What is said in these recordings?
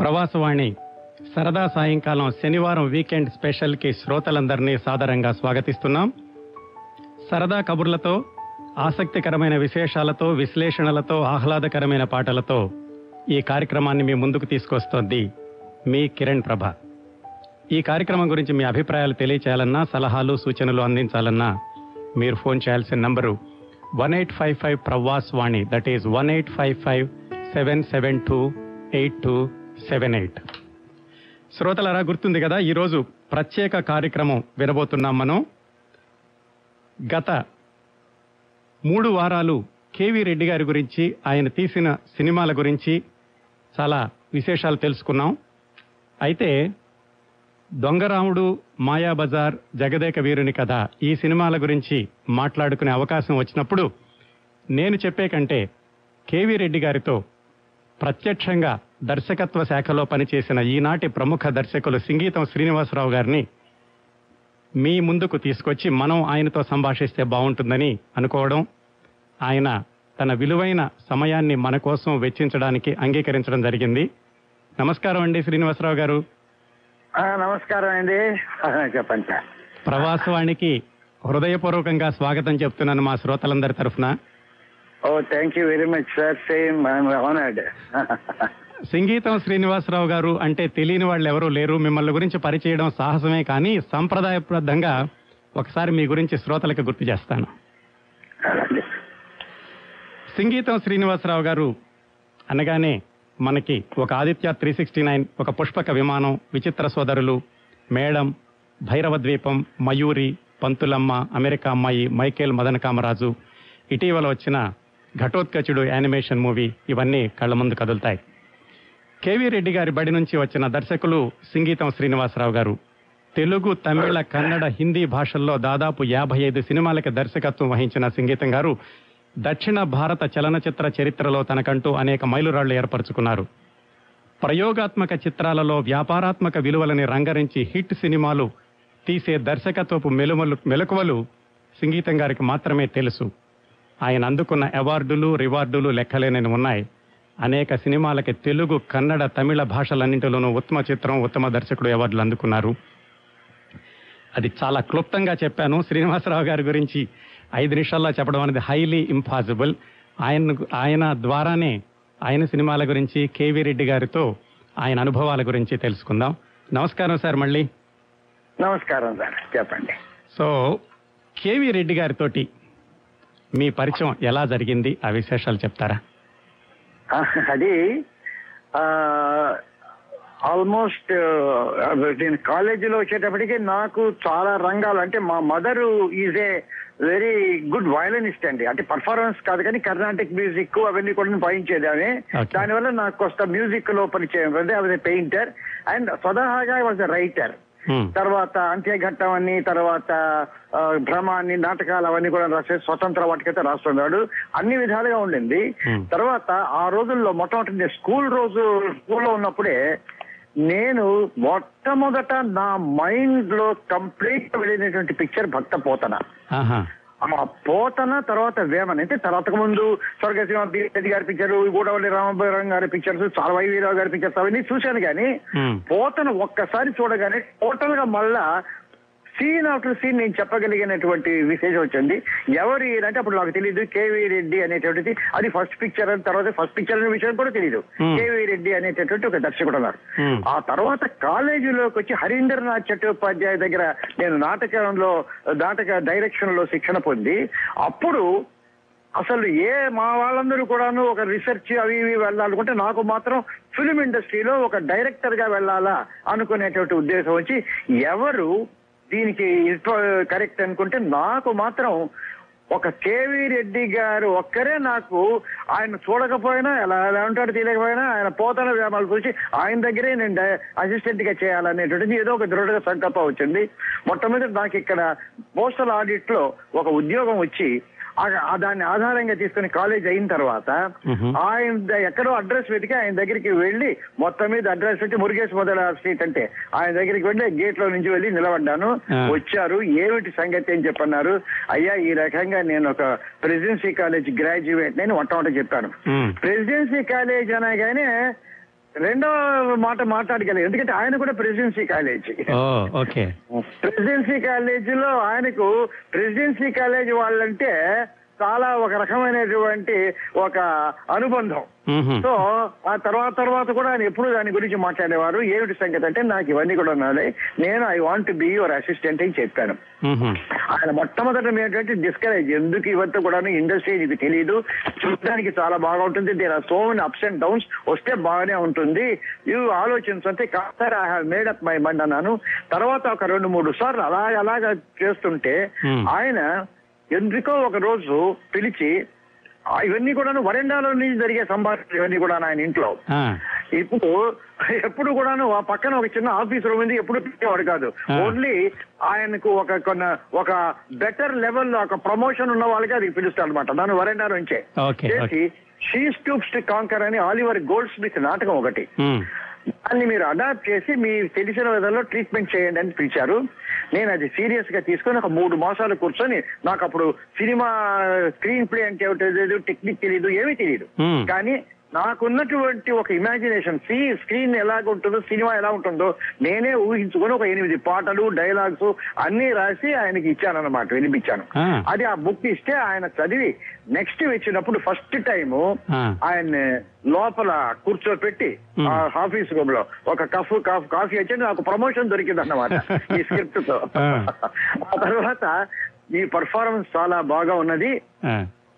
ప్రవాసవాణి. సరదా సాయంకాలం శనివారం వీకెండ్ స్పెషల్కి శ్రోతలందరినీ సాదరంగా స్వాగతిస్తున్నాం. సరదా కబుర్లతో ఆసక్తికరమైన విశేషాలతో విశ్లేషణలతో ఆహ్లాదకరమైన పాటలతో ఈ కార్యక్రమాన్ని మీ ముందుకు తీసుకొస్తోంది మీ కిరణ్ ప్రభ. ఈ కార్యక్రమం గురించి మీ అభిప్రాయాలు తెలియచేయాలన్నా సలహాలు సూచనలు అందించాలన్నా మీరు ఫోన్ చేయాల్సిన number one eight five five Pravas Vani that is one eight five five seven seven two eight two seven eight. శ్రోతలరా గుర్తుంది కదా ఈరోజు ప్రత్యేక కార్యక్రమం వినబోతున్నాం మనం. గత మూడు వారాలు కేవీ రెడ్డి గారి గురించి ఆయన తీసిన సినిమాల గురించి చాలా విశేషాలు తెలుసుకున్నాం. అయితే దొంగరాముడు మాయాబజార్ జగదేక వీరుని కథ ఈ సినిమాల గురించి మాట్లాడుకునే అవకాశం వచ్చినప్పుడు నేను చెప్పే కంటే కేవీ రెడ్డి గారితో ప్రత్యక్షంగా దర్శకత్వ శాఖలో పనిచేసిన ఈనాటి ప్రముఖ దర్శకులు సింగీతం శ్రీనివాసరావు గారిని మీ ముందుకు తీసుకొచ్చి మనం ఆయనతో సంభాషిస్తే బాగుంటుందని అనుకోవడం ఆయన తన విలువైన సమయాన్ని మన కోసం వెచ్చించడానికి అంగీకరించడం జరిగింది. నమస్కారం అండి శ్రీనివాసరావు గారు. నమస్కారం అండి. చెప్పండి ప్రవాసవాణికి హృదయపూర్వకంగా స్వాగతం చెప్తున్నాను మా శ్రోతలందరి తరఫున. ఓ thank you very much sir same honoured Singeetam Srinivasarao గారు అంటే తెలియని వాళ్ళు ఎవరూ లేరు. మిమ్మల్ని గురించి పరిచయడం సాహసమే కానీ సంప్రదాయబద్ధంగా ఒకసారి మీ గురించి శ్రోతలకు గుర్తు చేస్తాను. సంగీతం శ్రీనివాసరావు గారు అనగానే మనకి ఒక ఆదిత్య త్రీ సిక్స్టీ నైన్ ఒక పుష్పక విమానం విచిత్ర సోదరులు madam Bhairava Dweepam Mayuri Pantulamma America Ammayi Michael Madana Kamaraju ఇటీవల వచ్చిన ఘటోత్కచుడు యానిమేషన్ మూవీ ఇవన్నీ కళ్ళ ముందు కదులుతాయి. కేవీ రెడ్డి గారి బడి నుంచి వచ్చిన దర్శకులు సంగీతం శ్రీనివాసరావు గారు. తెలుగు తమిళ కన్నడ హిందీ భాషల్లో దాదాపు యాభై ఐదు సినిమాలకి దర్శకత్వం వహించిన సంగీతం గారు దక్షిణ భారత చలనచిత్ర చరిత్రలో తనకంటూ అనేక మైలురాళ్ళు ఏర్పరచుకున్నారు. ప్రయోగాత్మక చిత్రాలలో వ్యాపారాత్మక విలువలని రంగరించి హిట్ సినిమాలు తీసే దర్శకత్వపు మెలుమలు మెలకువలు సంగీతం గారికి మాత్రమే తెలుసు. ఆయన అందుకున్న అవార్డులు రివార్డులు లెక్కలేనని ఉన్నాయి. అనేక సినిమాలకి తెలుగు కన్నడ తమిళ భాషలన్నింటిలోనూ ఉత్తమ చిత్రం ఉత్తమ దర్శకుడు అవార్డులు అందుకున్నారు. అది చాలా క్లుప్తంగా చెప్పాను. శ్రీనివాసరావు గారి గురించి ఐదు నిమిషాల్లో చెప్పడం అనేది హైలీ ఇంపాసిబుల్ ఆయన ఆయన ద్వారానే ఆయన సినిమాల గురించి కేవీ రెడ్డి గారితో ఆయన అనుభవాల గురించి తెలుసుకుందాం. నమస్కారం సార్ మళ్ళీ. నమస్కారం సార్ చెప్పండి. సో కేవీ రెడ్డి గారితోటి మీ పరిచయం ఎలా జరిగింది? ఆ విశేషాలు చెప్తారా? అది ఆల్మోస్ట్ నేను కాలేజీలో వచ్చేటప్పటికి నాకు చాలా రంగాలు అంటే మా mother is a very good violinist అండి. అంటే పర్ఫార్మెన్స్ కాదు కానీ కర్ణాటిక్ మ్యూజిక్ అవన్నీ కూడా వాయించేది ఆమె. దానివల్ల నాకు కొంత మ్యూజిక్లో పరిచయం అది పెయింటర్ అండ్ స్వతహాగా వాజ్ రైటర్. తర్వాత అంత్యఘట్టం అని తర్వాత ఆ, భ్రమ అని నాటకాలు అవన్నీ కూడా రాసే స్వతంత్ర వాటికైతే రాస్తున్నాడు అన్ని విధాలుగా ఉండింది. Hmm. తర్వాత ఆ రోజుల్లో మొట్టమొదటి స్కూల్ రోజు స్కూల్లో ఉన్నప్పుడే నేను మొట్టమొదట నా మైండ్లో కంప్లీట్ వెళ్ళినటువంటి పిక్చర్ భక్త పోతన. ఆ పోతన తర్వాత వేమన్ అంటే తర్వాత ముందు స్వర్గసీమ రెడ్డి గారి పిక్చర్ గూడవల్లి రామభరం గారి పిక్చర్స్ చాలా వైవీరావు గారి పిక్చర్స్ అవన్నీ చూశాను కానీ. పోతను ఒక్కసారి చూడగానే టోటల్గా మళ్ళా సీన్ ఆఫ్టర్ సీన్ నేను చెప్పగలిగినటువంటి విశేషం వచ్చింది ఎవరు అంటే అప్పుడు నాకు తెలియదు కేవీ రెడ్డి అనేటువంటిది అది ఫస్ట్ పిక్చర్ అని తర్వాత ఫస్ట్ పిక్చర్ అనే విషయం కూడా తెలియదు Hmm. కేవీ రెడ్డి అనేటటువంటి ఒక దర్శకుడు ఉన్నారు Hmm. ఆ తర్వాత కాలేజీలోకి వచ్చి హరీంద్రనాథ్ చట్టోపాధ్యాయ దగ్గర నేను నాటకంలో నాటక డైరెక్షన్లో శిక్షణ పొంది అప్పుడు అసలు ఏ మా వాళ్ళందరూ కూడాను ఒక రీసెర్చ్ అవి ఇవి వెళ్ళాలనుకుంటే నాకు మాత్రం ఫిలిం ఇండస్ట్రీలో ఒక డైరెక్టర్గా వెళ్ళాలా అనుకునేటువంటి ఉద్దేశం వచ్చి ఎవరు దీనికి కరెక్ట్ అనుకుంటే నాకు మాత్రం ఒక కేవీ రెడ్డి గారు ఒక్కరే నాకు ఆయన చూడకపోయినా ఎలా ఎలా ఉంటాడో తెలియకపోయినా ఆయన పోతన వ్యామాలు చూసి ఆయన దగ్గరే నేను అసిస్టెంట్గా చేయాలనేటువంటిది ఏదో ఒక దృఢ సంకల్పం వచ్చింది. మొట్టమొదటి నాకు ఇక్కడ పోస్టల్ ఆడిట్లో ఒక ఉద్యోగం వచ్చి దాన్ని ఆధారంగా తీసుకుని కాలేజ్ అయిన తర్వాత. ఆయన ఎక్కడో అడ్రస్ వెతికి ఆయన దగ్గరికి వెళ్ళి మొత్తం మీద అడ్రస్ పెట్టి మురుగేష్ మొదల స్ట్రీట్ అంటే ఆయన దగ్గరికి వెళ్ళి గేట్లో నుంచి వెళ్ళి నిలబడ్డాను. వచ్చారు ఏమిటి సంగతి అని చెప్పన్నారు అయ్యా ఈ రకంగా నేను ఒక ప్రెసిడెన్సీ కాలేజ్ గ్రాడ్యుయేట్ నేను మొట్టమొదటి చెప్పాను మ్మ్. ప్రెసిడెన్సీ కాలేజ్ అనగానే రెండో మాట మాట్లాడగలిగాను ఎందుకంటే ఆయన కూడా ప్రెసిడెన్సీ కాలేజీ. ఓకే. ప్రెసిడెన్సీ కాలేజీలో ఆయనకు ప్రెసిడెన్సీ కాలేజీ వాళ్ళంటే చాలా ఒక రకమైనటువంటి ఒక అనుబంధం. సో ఆ తర్వాత తర్వాత కూడా ఆయన ఎప్పుడు దాని గురించి మాట్లాడేవారు. ఏమిటి సంగతి అంటే నాకు ఇవన్నీ కూడా ఉన్నాయి. నేను I want be your assistant అని చెప్పాను. ఆయన మొట్టమొదట ఏంటంటే డిస్కరేజ్ ఎందుకు ఇవంతా కూడా ఇండస్ట్రీ నీకు తెలియదు చూడడానికి చాలా బాగా ఉంటుంది there are so many ups and downs వస్తే బాగానే ఉంటుంది. ఇవి ఆలోచించంటే కాస్త I have made up my mind అన్నాను. తర్వాత ఒక రెండు మూడు సార్లు అలాగ అలాగా చేస్తుంటే. ఆయన ఎందుకో ఒక రోజు పిలిచి ఇవన్నీ కూడా వరండాలో నుంచి జరిగే సంభాషణ ఇవన్నీ కూడా ఆయన ఇంట్లో. ఇప్పుడు ఎప్పుడు కూడాను ఆ పక్కన ఒక చిన్న ఆఫీస్ రూమ్ ఉంది ఎప్పుడు పెట్టేవాడు కాదు. ఓన్లీ ఆయనకు ఒక కొన్న ఒక బెటర్ లెవెల్ ఒక ప్రమోషన్ ఉన్న వాళ్ళకి అది పిలుస్తాడు అనమాట నన్ను వరండా నుంచే. చేసి షీ స్టూప్స్ టు కాంకర్ అని ఆలివర్ గోల్డ్ స్మిత్ నాటకం ఒకటి. దాన్ని మీరు అడాప్ట్ చేసి మీ తెలిసిన విధంలో ట్రీట్మెంట్ చేయండి అని పిలిచారు నేను అది సీరియస్గా తీసుకొని ఒక మూడు మాసాలు కూర్చొని నాకు అప్పుడు సినిమా స్క్రీన్ ప్లే అంటే ఏమిటో తెలియదు టెక్నిక్ తెలియదు ఏమీ తెలియదు. కానీ నాకున్నటువంటి ఒక ఇమాజినేషన్ సి స్క్రీన్ ఎలాగ ఉంటుందో సినిమా ఎలా ఉంటుందో నేనే ఊహించుకొని ఒక ఎనిమిది పాటలు డైలాగ్స్ అన్ని రాసి ఆయనకి ఇచ్చానన్నమాట వినిపించాను. అది ఆ బుక్ ఇస్తే ఆయన చదివి నెక్స్ట్ వచ్చినప్పుడు ఫస్ట్ ఆ. ఆయన లోపల కూర్చోపెట్టి. ఆ ఆఫీస్ రూమ్లో ఒక కఫ్ కాఫ్ కాఫీ వచ్చి నాకు ప్రమోషన్ దొరికింది అన్నమాట ఈ స్క్రిప్ట్తో. ఆ తర్వాత ఈ పర్ఫార్మెన్స్ చాలా బాగా ఉన్నది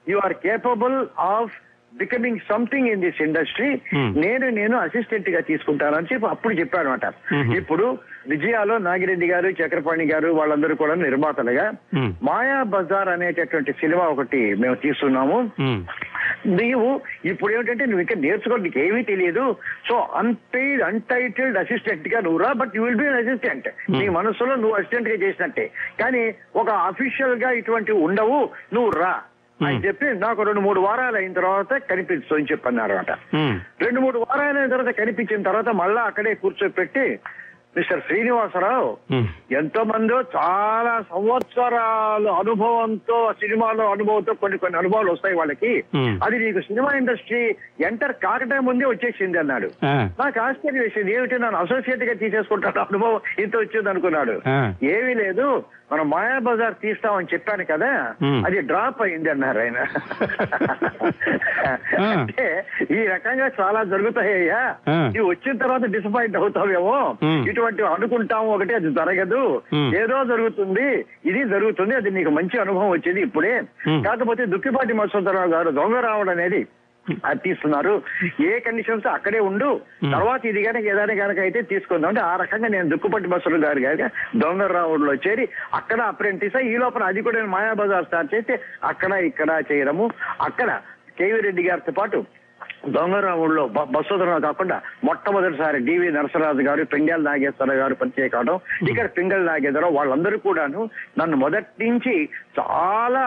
you are capable of becoming something in this industry Hmm. నేను నేను అసిస్టెంట్గా తీసుకుంటానని చెప్పి అప్పుడు చెప్పాను అనమాట Mhm. ఇప్పుడు విజయాలో నాగిరెడ్డి గారు చక్రపాణి గారు వాళ్ళందరూ కూడా నిర్మాతలుగా మ్మ్. మాయా బజార్ అనేటటువంటి సినిమా ఒకటి మేము తీస్తున్నాము మ్మ్. నీవు ఇప్పుడు ఏమిటంటే నువ్వు ఇంకా నేర్చుకో నీకు ఏమీ తెలియదు సో అన్పెయిడ్ అన్టైటిల్డ్ అసిస్టెంట్గా నువ్వు రా but you will be assistant నీ మనసులో నువ్వు అసిస్టెంట్గా చేసినట్టే కానీ ఒక అఫీషియల్గా ఇటువంటివి ఉండవు నువ్వు రా అని Hmm. చెప్పి నాకు రెండు మూడు వారాలు అయిన తర్వాత కనిపించు అని మ్మ్. రెండు మూడు వారాలు అయిన తర్వాత కనిపించిన తర్వాత మళ్ళా అక్కడే కూర్చోపెట్టి మిస్టర్ శ్రీనివాసరావు. ఎంతో మందో చాలా సంవత్సరాల అనుభవంతో సినిమాలో అనుభవంతో కొన్ని కొన్ని అనుభవాలు వస్తాయి వాళ్ళకి. అది నీకు సినిమా ఇండస్ట్రీ ఎంటర్ కాకటే ముందే వచ్చేసింది అన్నాడు నాకు ఆశ్చర్యం వేసింది ఏమిటి నన్ను అసోసియేట్గా తీసేసుకుంటాను అనుభవం ఇంత వచ్చింది అనుకున్నాడు. ఏమీ లేదు మనం మాయా బజార్ తీస్తామని చెప్పాను కదా. అది డ్రాప్ అయింది అన్నారు ఆయన. అంటే ఈ రకంగా చాలా జరుగుతాయ్యా. ఇవి వచ్చిన తర్వాత డిసప్పాయింట్ అవుతావేమో. ఇటువంటి అనుకుంటాము ఒకటి అది జరగదు. ఏదో జరుగుతుంది ఇది జరుగుతుంది అది నీకు మంచి అనుభవం వచ్చింది ఇప్పుడే. కాకపోతే దుక్కిపాటి మత్స్వతరావు గారు దొంగ రావడం అనేది తీస్తున్నారు. ఏ కండిషన్స్ అక్కడే ఉండు. తర్వాత ఇది కనుక ఏదైనా కనుక అయితే తీసుకుందాం అంటే ఆ రకంగా నేను దుక్కుపట్టి బస్సులు గారు గారు దొంగ రావుడులో చేరి అక్కడ అప్రెంటిస్ ఈ లోపల అది కూడా నేను మాయాబజార్ స్టార్ట్ చేస్తే అక్కడ ఇక్కడ చేయడము. అక్కడ కేవీ రెడ్డి గారితో పాటు దొంగరావుల్లో బస్సుధరం కాకుండా మొట్టమొదటిసారి డివి నరసరాజు గారు పింగళ నాగేశ్వరరావు గారు పరిచయం కావడం ఇక్కడ పింగళ నాగేశ్వరరావు వాళ్ళందరూ కూడాను నన్ను మొదటి నుంచి చాలా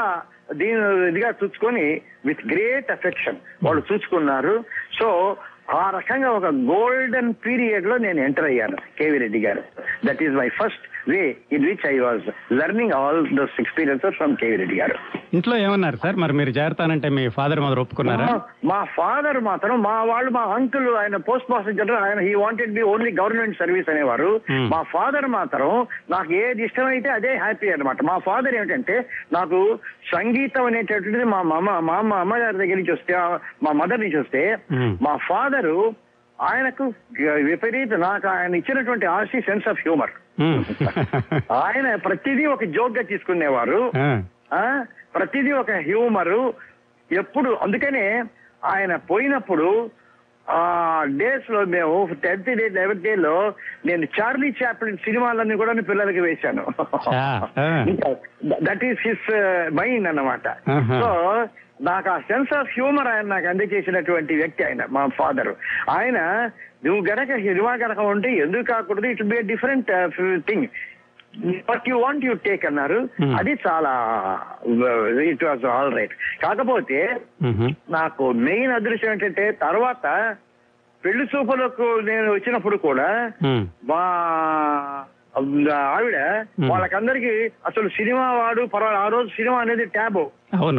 దీని ఇదిగా చూసుకొని విత్ గ్రేట్ అఫెక్షన్ వాళ్ళు చూసుకున్నారు. సో ఆ రకంగా ఒక గోల్డెన్ పీరియడ్లో నేను ఎంటర్ అయ్యాను కేవీ రెడ్డి గారు. That is my first way in which I was learning all those experiences from K V Reddy గారు ఇంట్లో ఏమన్నారు సార్ మరి మీరు చేరతానంటే మీ ఫాదర్ మదర్ ఒప్పుకున్నారా మా- ఫాదర్ మాత్రం మా వాళ్ళు మా అంకుల్ ఆయన పోస్ట్ మాస్టర్ జనరల్ ఆయన he wanted be only government service అనేవారు Hmm. మా ఫాదర్ మాత్రం నాకు ఏది ఇష్టమైతే అదే హ్యాపీ అన్నమాట మా ఫాదర్ ఏమిటంటే నాకు సంగీతం అనేటటువంటిది మా అమ్మ మా అమ్మ అమ్మగారి దగ్గర నుంచి వస్తే మా మదర్ నుంచి వస్తే Hmm. మా ఫాదరు ఆయనకు విపరీత నాకు ఆయన ఇచ్చినటువంటి ఆర్సీ సెన్స్ ఆఫ్ హ్యూమర్ మ్మ్. ఆయన ప్రతిదీ ఒక జోక్గా తీసుకునేవారు. ఆ, ఆ ప్రతిదీ ఒక హ్యూమరు ఎప్పుడు అందుకనే ఆయన పోయినప్పుడు ఆ డేస్లో మేము టెన్త్ డే లెవెన్త్ డే లో నేను చార్లీ చాప్లిన్ సినిమాలన్నీ కూడా పిల్లలకి వేశాను. దట్ ఈస్ హిస్ మైండ్ అన్నమాట. సో నాకు ఆ సెన్స్ ఆఫ్ హ్యూమర్ ఆయన నాకు అందజేసినటువంటి వ్యక్తి ఆయన మా ఫాదర్ ఆయన నువ్వు గనక సినిమా గనక ఉంటే ఎందుకు కాకూడదు it be different thing but you want you take అన్నారు Hmm. అది చాలా ఇట్ వాజ్ ఆల్ రైట్ కాకపోతే. నాకు మెయిన్ అదృష్టం ఏంటంటే తర్వాత పెళ్ళి చూపులకు నేను వచ్చినప్పుడు కూడా మ్మ్. మా ఆవిడ Hmm. వాళ్ళకందరికి అసలు సినిమా వాడు పర్వాలేదు ఆ రోజు సినిమా అనేది ట్యాబు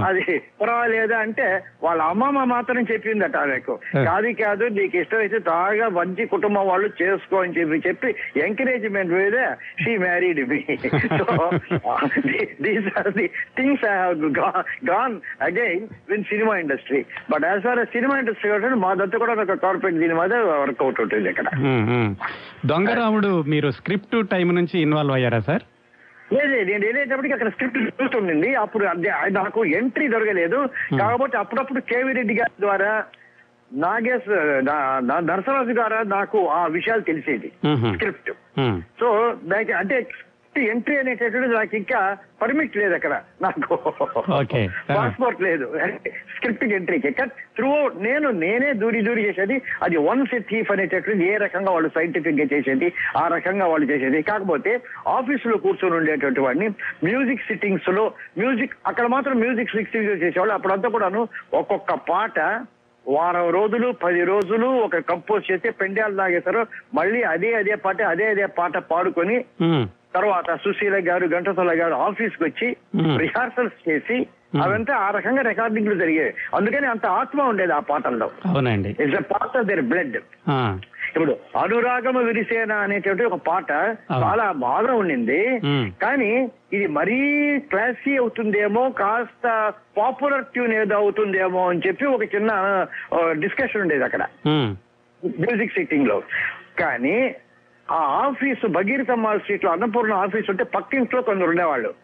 అది పర్వాలేదా అంటే వాళ్ళ అమ్మమ్మ మాత్రం చెప్పిందట ఆమెకు. కాదు కాదు నీకు ఇష్టమైతే బాగా మంచి కుటుంబం వాళ్ళు చేసుకో అని చెప్పి చెప్పి ఎంకరేజ్మెంట్ మీద she married me so these are the things I have gone again win cinema industry but as far cinema industry కాబట్టి మాదంతా కూడా ఒక కార్పొరేట్ దీని మీద వర్కౌట్ ఉంటుంది ఇక్కడ. దొంగరాముడు మీరు స్క్రిప్ట్ టైం నుంచి ఇన్వాల్వ్ అయ్యారా సార్ లేదు నేను వెళ్ళేటప్పటికి అక్కడ స్క్రిప్ట్ చూస్తుండింది అప్పుడు నాకు ఎంట్రీ దొరకలేదు కాబట్టి అప్పుడప్పుడు కేవీ రెడ్డి గారి ద్వారా నాగేశ్ నరసరాజు గారు నాకు ఆ విషయాలు తెలిసేది. మ్మ్. స్క్రిప్ట్. ఉమ్, సో అంటే ఎంట్రీ అనేటటువంటిది నాకు ఇంకా పర్మిట్ లేదు అక్కడ. నాకు. పాస్పోర్ట్ లేదు. స్క్రిప్ట్ ఎంట్రీకి త్రూ నేను నేనే దూరి దూరి చేసేది. అది వన్ థీఫ్ అనేటటువంటిది ఏ రకంగా వాళ్ళు సైంటిఫిక్గా చేసేది ఆ రకంగా వాళ్ళు చేసేది. కాకపోతే ఆఫీస్లో కూర్చొని ఉండేటువంటి వాడిని మ్యూజిక్ సిట్టింగ్స్లో మ్యూజిక్ అక్కడ మాత్రం మ్యూజిక్ సిట్టింగ్స్ చేసేవాళ్ళు. అప్పుడంతా కూడాను ఒక్కొక్క పాట వారం రోజులు పది రోజులు ఒక కంపోజ్ చేస్తే పెండాలు తాగేశారు మళ్ళీ అదే అదే పాట అదే అదే పాట పాడుకొని తర్వాత సుశీల గారు ఘంటసాల గారు ఆఫీస్కి వచ్చి. రిహార్సల్స్ చేసి. అవంతా ఆ రకంగా రికార్డింగ్లు జరిగాయి. అందుకని అంత ఆత్మ ఉండేది ఆ పాటల్లో. అవునండి. It's part of their blood ఇప్పుడు అనురాగమ విరిసేన అనేటువంటి ఒక పాట. చాలా బాగా ఉండింది. కానీ ఇది మరీ క్లాసీ అవుతుందేమో కాస్త పాపులర్ ట్యూన్ ఏదో అవుతుందేమో అని చెప్పి ఒక చిన్న డిస్కషన్ ఉండేది అక్కడ. మ్యూజిక్ సిట్టింగ్లో కానీ ఆ ఆఫీసు భగీరథమ్మ స్ట్రీట్లో అన్నపూర్ణ ఆఫీస్ ఉంటే పక్కింట్లో కొందరు ఉండేవాళ్ళు.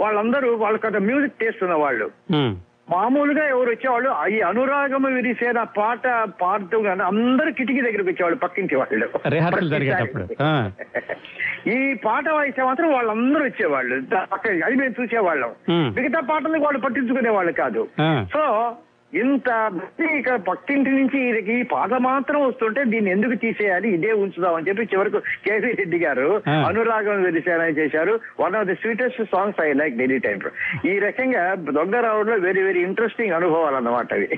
వాళ్ళందరూ వాళ్ళకి అంత మ్యూజిక్ టేస్ట్ ఉన్నవాళ్ళు. మామూలుగా ఎవరు వచ్చేవాళ్ళు ఈ అనురాగమ విరిసేన పాట పాడుతూ కానీ అందరూ కిటికీ దగ్గరికి వచ్చేవాళ్ళు పక్కింటి వాళ్ళు. ఈ పాట వాయిస్తే మాత్రం వాళ్ళందరూ వచ్చేవాళ్ళు. అది మేము చూసేవాళ్ళం. మిగతా పాటలకు వాళ్ళు పట్టించుకునే వాళ్ళు కాదు సో ఇంత ఇక్కడ పక్కింటి నుంచి ఈ పాట మాత్రం వస్తుంటే దీన్ని ఎందుకు తీసేయాలి? ఇదే ఉంచుదాం అని చెప్పి చివరకు కేవీ రెడ్డి గారు. అనురాగం విరిశారని చేశారు. One of the sweetest songs I like daily time ఈ రకంగా దొంగరావులో వెరీ వెరీ ఇంట్రెస్టింగ్ అనుభవాలు అన్నమాట అవి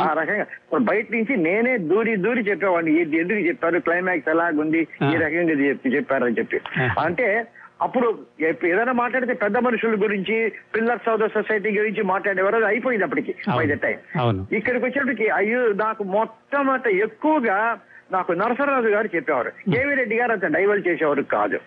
ఆ రకంగా బయట నుంచి నేనే దూరి దూరి చెప్పేవాడిని. ఇది ఎందుకు చెప్పారు? క్లైమాక్స్ ఎలాగుంది? ఈ. రకంగా చెప్పి చెప్పారని చెప్పి. అంటే అప్పుడు ఏదైనా మాట్లాడితే పెద్ద మనుషుల గురించి పిల్లర్స్ ఆఫ్ ద సొసైటీ గురించి మాట్లాడేవారు అది అయిపోయింది అప్పటికి బై ద టైం ఇక్కడికి వచ్చేప్పటికి అయ్యో నాకు మొట్టమొదట ఎక్కువగా నాకు నరసరాజు గారు చెప్పేవారు. కేవీ రెడ్డి గారు అంత డైవర్ట్ చేసేవారు కాదు.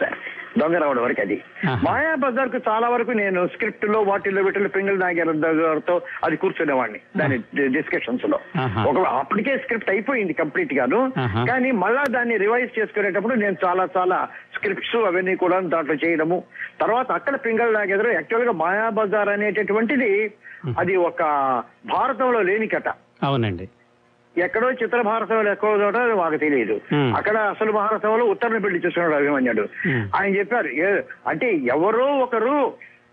సార్ దొంగ రావడం వరకు అది. మాయా బజార్కు చాలా వరకు నేను స్క్రిప్ట్లో వాటిల్లో వీటిల్లో పింగళ నాగేశ్వరరావుతో అది కూర్చునేవాడిని దాని డిస్కషన్స్లో. ఒక అప్పటికే స్క్రిప్ట్ అయిపోయింది కంప్లీట్ గాను. కానీ మళ్ళా దాన్ని రివైజ్ చేసుకునేటప్పుడు నేను చాలా చాలా స్క్రిప్ట్స్ అవన్నీ కూడా దాంట్లో చేయడము తర్వాత అక్కడ పింగళ నాగేశ్వర యాక్చువల్గా మాయా బజార్ అనేటటువంటిది అది ఒక భారతంలో లేని కథ అవునండి ఎక్కడో చిత్ర భారతంలో ఎక్కడో చోట మాకు తెలియదు. అక్కడ అసలు భారతంలో ఉత్తరణ పెళ్ళి చూస్తున్నాడు అభిమన్యుడు. ఆయన చెప్పారు "ఏ- అంటే ఎవరో ఒకరు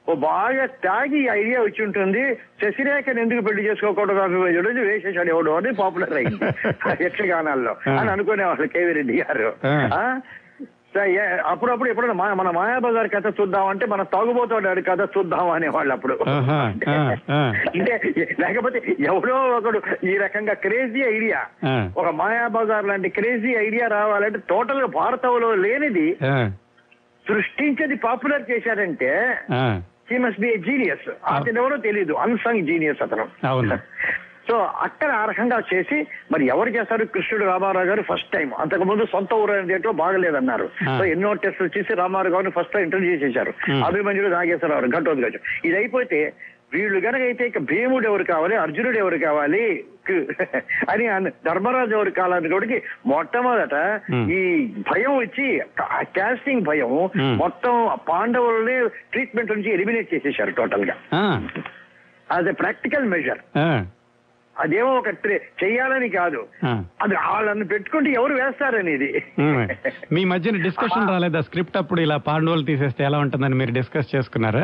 ఓ బాగా తాగి ఐడియా వచ్చి ఉంటుంది శశిరేఖను ఎందుకు పెళ్ళి చేసుకోకూడదు అభిమన్యుడు వేసేసాడు ఎవడు అని పాపులర్ అయింది యక్షగానాల్లో. అని అనుకునేవాళ్ళు కేవీ రెడ్డి గారు అప్పుడప్పుడు ఎప్పుడైనా మన మాయాబజార్ కథ చూద్దాం అంటే మన తాగుబోతాడు కథ చూద్దాం అనేవాళ్ళు అప్పుడు. అంటే లేకపోతే ఎవరో ఒకడు ఈ రకంగా క్రేజీ ఐడియా. ఒక మాయా బజార్ లాంటి క్రేజీ ఐడియా రావాలంటే టోటల్గా భారతంలో లేనిది సృష్టించేది పాపులర్ చేశారంటే హీ మస్ట్ బి జీనియస్. అతను ఎవరో తెలియదు అన్సంగ్ జీనియస్ అతను. అవును. సో అక్కడ ఆ రకంగా చేసి మరి ఎవరు చేస్తారు? కృష్ణుడు రామారావు గారు ఫస్ట్ టైం అంతకు ముందు సొంత ఊరు అనేది బాగలేదన్నారు. సో ఎన్నో టెస్టులు చేసి రామారావు గారిని ఫస్ట్ టైం ఇంటర్వ్యూ చేశారు. అభిమన్యుడు నాగేశ్వరరావు ఘటోద్గజం ఇది అయిపోతే వీళ్ళు గనక అయితే ఇక భీముడు ఎవరు కావాలి? అర్జునుడు ఎవరు కావాలి? అని ధర్మరాజు ఎవరు కావాలని కూడా మొట్టమొదట. ఈ భయం వచ్చి కాస్టింగ్ భయం. మొత్తం పాండవుల్ని ట్రీట్మెంట్ నుంచి ఎలిమినేట్ చేసేశారు టోటల్గా. ఎ ప్రాక్టికల్ మెజర్ అదేమో ఒక ట్రే- చెయ్యాలని కాదు. అది వాళ్ళని పెట్టుకుంటే ఎవరు వేస్తారనేది. మీ మధ్యన డిస్కషన్ రాలేదా? స్క్రిప్ట్ అప్పుడు ఇలా పాండవులు తీసేస్తే ఎలా ఉంటుందని మీరు డిస్కస్ చేసుకున్నారా?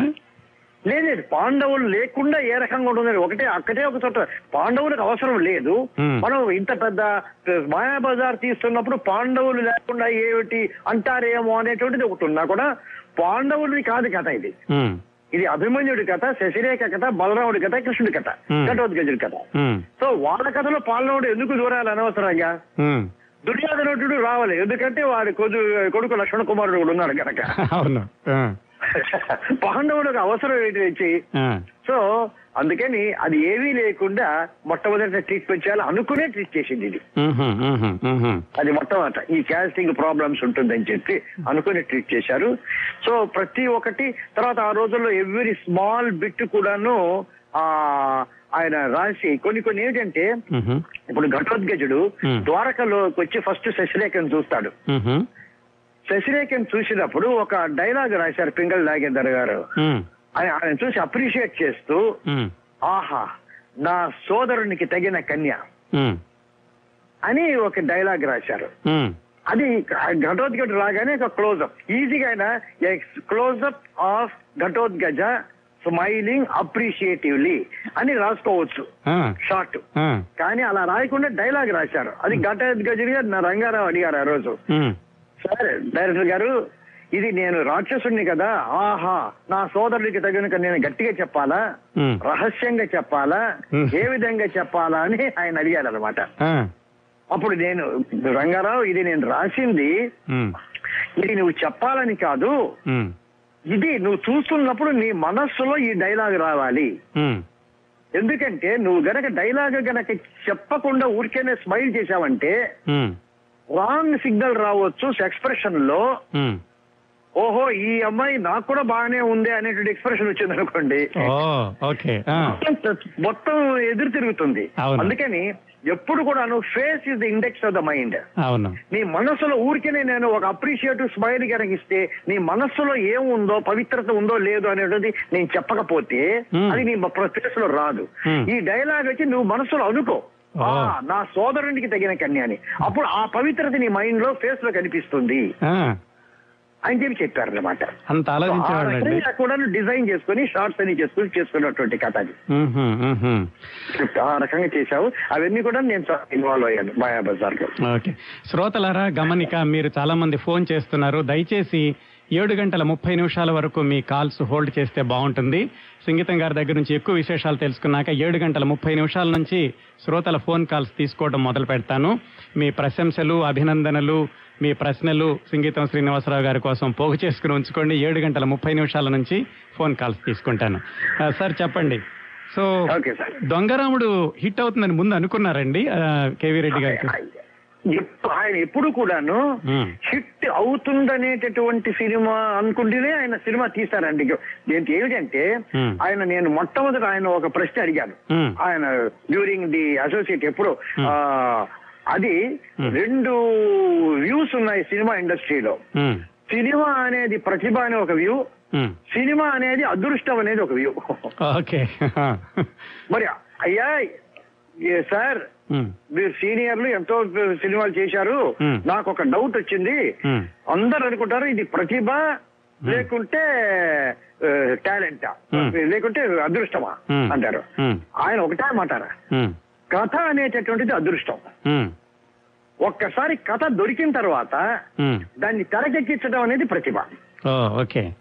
లేదు లేదు, పాండవులు లేకుండా ఏ రకంగా ఉంటుంది ఒకటే అక్కడే ఒక చోట పాండవులకు అవసరం లేదు. మనం ఇంత పెద్ద మాయాబజార్ తీస్తున్నప్పుడు పాండవులు లేకుండా ఏమిటి అంటారేమో అనేటువంటిది ఒకటి ఉన్నా కూడా పాండవులది కాదు కథ ఇది. ఇది అభిమన్యుడి కథ శశిరేఖ కథ బలరాముడి కథ కృష్ణుడి కథ. ఘటోద్గజుడి కథ. సో వాళ్ళ కథలో పాండవుడు ఎందుకు దూరాలి అనవసరంగా. దుర్యోధనుడు రావాలి ఎందుకంటే వాడి కొడు కొడుకు లక్ష్మణ కుమారుడు కూడా ఉన్నాడు కనుక పాండవులకు అవసరం ఏంటి సో అందుకని అది ఏమీ లేకుండా మొట్టమొదటి ట్రీట్మెంట్ చేయాలి అనుకునే ట్రీట్ చేసింది ఇది. అది మొట్టమొదట ఈ క్యాస్టింగ్ ప్రాబ్లమ్స్ ఉంటుందని చెప్పి అనుకుని ట్రీట్ చేశారు. సో ప్రతి ఒక్కటి తర్వాత ఆ రోజుల్లో ఎవ్రీ స్మాల్ బిట్ కూడాను ఆ ఆయన రాసి కొన్ని కొన్ని ఏంటంటే ఇప్పుడు ఘటోద్గజుడు. ద్వారకలోకి వచ్చి ఫస్ట్ శశిరేఖను చూస్తాడు. శశిరేఖను చూసినప్పుడు ఒక డైలాగ్ రాశారు పింగళ నాగేందర్ గారు. మ్, ఆయన చూసి అప్రిషియేట్ చేస్తూ ఆహా నా సోదరునికి తగిన కన్య అని ఒక డైలాగ్ రాశారు. అది ఘటోద్గజ రాగానే ఒక క్లోజ్అప్ ఈజీగా అయినా closeup of Ghatotkacha smiling appreciatively అని రాసుకోవచ్చు. షార్ట్ కానీ అలా రాయకుండా డైలాగ్ రాశారు. అది ఘటోద్గజుడి నా రంగారావు అడిగారు ఆ రోజు. సార్ డైరెక్టర్ గారు ఇది నేను రాక్షసుణ్ణి కదా. ఆహా నా సోదరుడికి తగిన నేను గట్టిగా చెప్పాలా. రహస్యంగా చెప్పాలా. ఏ విధంగా చెప్పాలా అని ఆయన అడిగారు అనమాట అప్పుడు నేను రంగారావు ఇది నేను రాసింది. ఇది నువ్వు చెప్పాలని కాదు. ఇది నువ్వు చూస్తున్నప్పుడు నీ మనస్సులో ఈ డైలాగ్ రావాలి. ఎందుకంటే నువ్వు గనక డైలాగ్ గనక చెప్పకుండా ఊరికేనే స్మైల్ చేశావంటే రాంగ్ సిగ్నల్ రావచ్చు ఎక్స్ప్రెషన్లో. ఓహో ఈ అమ్మాయి నాకు కూడా బాగానే ఉంది అనేటువంటి ఎక్స్ప్రెషన్ వచ్చింది అనుకోండి. మొత్తం ఎదురు తిరుగుతుంది. అందుకని ఎప్పుడు కూడాను face is the index of the mind అవును. నీ మనస్సులో ఊరికేనే నేను ఒక అప్రిషియేటివ్ స్మైల్ కనుక నీ మనస్సులో ఏముందో పవిత్రత ఉందో లేదో అనేది నేను చెప్పకపోతే. అది నీ ఫేస్లో రాదు. ఈ డైలాగ్ వచ్చి నువ్వు మనస్సులో అనుకో. నా సోదరునికి తగిన కన్య అని అప్పుడు ఆ పవిత్రత నీ మైండ్లో ఫేస్లో కనిపిస్తుంది. అని చెప్పి చెప్పారు అనమాట కూడా డిజైన్ చేసుకుని షార్ట్స్ అని చేసుకుని చేసుకున్నటువంటి కథ అది. ఆ రకంగా చేశావు. అవన్నీ కూడా నేను ఇన్వాల్వ్ అయ్యాను మాయా బజార్లో ఓకే. శ్రోతలారా గమనిక మీరు చాలా మంది ఫోన్ చేస్తున్నారు. దయచేసి ఏడు గంటల ముప్పై నిమిషాల వరకు మీ కాల్స్ హోల్డ్ చేస్తే బాగుంటుంది. సంగీతం గారి దగ్గర నుంచి ఎక్కువ విశేషాలు తెలుసుకున్నాక ఏడు గంటల ముప్పై నిమిషాల నుంచి శ్రోతల ఫోన్ కాల్స్ తీసుకోవడం మొదలు పెడతాను. మీ ప్రశంసలు అభినందనలు మీ ప్రశ్నలు సంగీతం శ్రీనివాసరావు గారి కోసం పోగు చేసుకుని ఉంచుకోండి. ఏడు గంటల ముప్పై నిమిషాల నుంచి ఫోన్ కాల్స్ తీసుకుంటాను. సార్ చెప్పండి. సో దొంగరాముడు హిట్ అవుతుందని ముందు అనుకున్నారండి కేవీ రెడ్డి గారికి? ఆయన ఎప్పుడు కూడాను. హిట్ అవుతుందనేటటువంటి సినిమా అనుకుంటేనే ఆయన సినిమా తీశారండి దీనికి ఏమిటంటే. ఆయన నేను మొట్టమొదట ఆయన ఒక ప్రశ్న అడిగాను. ఆయన డ్యూరింగ్ ది అసోసియేట్ ఎప్పుడు అది. రెండు వ్యూస్ ఉన్నాయి సినిమా ఇండస్ట్రీలో. సినిమా అనేది ప్రతిభ అనే ఒక వ్యూ. సినిమా అనేది అదృష్టం అనేది ఒక వ్యూ ఓకే మరి అయ్యా సార్. మీరు సీనియర్లు ఎంతో సినిమాలు చేశారు. నాకు ఒక డౌట్ వచ్చింది. అందరు అనుకుంటారు ఇది ప్రతిభ లేకుంటే టాలెంట్. లేకుంటే అదృష్టమా. అంటారు. ఆయన ఒకటే మాటారా. కథ అనేటటువంటిది అదృష్టం. ఒక్కసారి కథ దొరికిన తర్వాత. దాన్ని తెరకెక్కించడం అనేది ప్రతిభ ఓకే.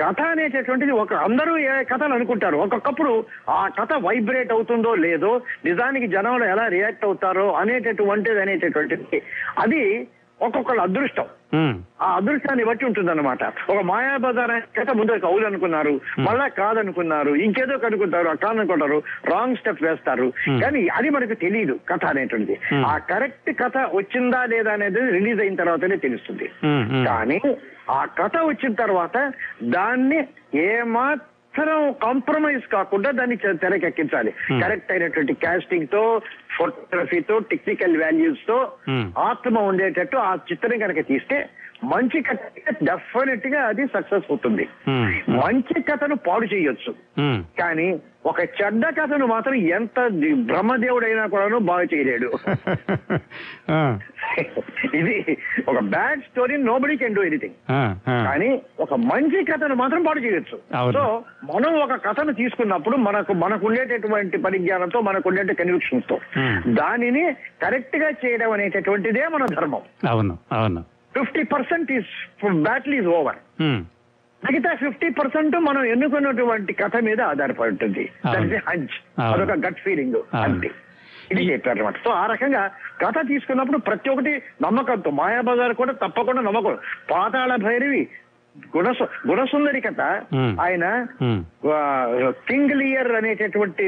కథ అనేటటువంటిది ఒక అందరూ ఏ కథలు అనుకుంటారు ఒక్కొక్కప్పుడు ఆ కథ వైబ్రేట్ అవుతుందో లేదో నిజానికి జనంలో ఎలా రియాక్ట్ అవుతారో అనేటటువంటిది అనేటటువంటిది అది ఒక్కొక్కళ్ళ అదృష్టం. ఆ అదృష్టాన్ని బట్టి ఉంటుందన్నమాట ఒక మాయాబజార్ కథ ముందు అవులు అనుకున్నారు మళ్ళా కాదనుకున్నారు ఇంకేదో కనుకుంటారు కాదనుకుంటారు రాంగ్ స్టెప్ వేస్తారు. కానీ అది మనకు తెలియదు కథ అనేటువంటిది. ఆ కరెక్ట్ కథ వచ్చిందా లేదా అనేది రిలీజ్ అయిన తర్వాతనే తెలుస్తుంది. కానీ ఆ కథ వచ్చిన తర్వాత దాన్ని ఏమాత్రం కాంప్రమైజ్ కాకుండా దాన్ని తెరకెక్కించాలి Hmm. కరెక్ట్ అయినటువంటి కాస్టింగ్తో ఫోటోగ్రఫీతో టెక్నికల్ వాల్యూస్తో Hmm. ఆత్మ ఉండేటట్టు ఆ చిత్రం కనుక తీస్తే మంచి కథ డెఫినెట్గా అది సక్సెస్ అవుతుంది మ్మ్. మంచి కథను పాడు చేయొచ్చు మ్మ్. కానీ ఒక చెడ్డ కథను మాత్రం ఎంత బ్రహ్మదేవుడైనా కూడాను బాగా చేయలేడు ఇది ఒక bad story nobody can do anything. కానీ ఒక మంచి కథను మాత్రం పాడు చేయొచ్చు. సో మనం ఒక కథను తీసుకున్నప్పుడు మనకు మనకు ఉండేటటువంటి పరిజ్ఞానంతో మనకు ఉండే కన్విక్షన్స్తో Hmm. దానిని కరెక్ట్గా చేయడం అనేటటువంటిదే మన ధర్మం అవును అవును fifty percent is battle is over. మిగతా ఫిఫ్టీ పర్సెంట్ మనం ఎన్నుకున్నటువంటి కథ మీద ఆధారపడి ఉంటుంది. హంచ్ అవును. అదొక గట్ ఫీలింగ్. అంతే ఇది చెప్పారు అనమాట సో ఆ రకంగా కథ తీసుకున్నప్పుడు ప్రతి ఒక్కటి నమ్మకంతో మాయాబజార్ కూడా తప్పకుండా నమ్మకం పాతాళ భైరవి గుణసు గుణసుందరి కథ. ఆయన ఉమ్, కింగ్ లియర్ అనేటటువంటి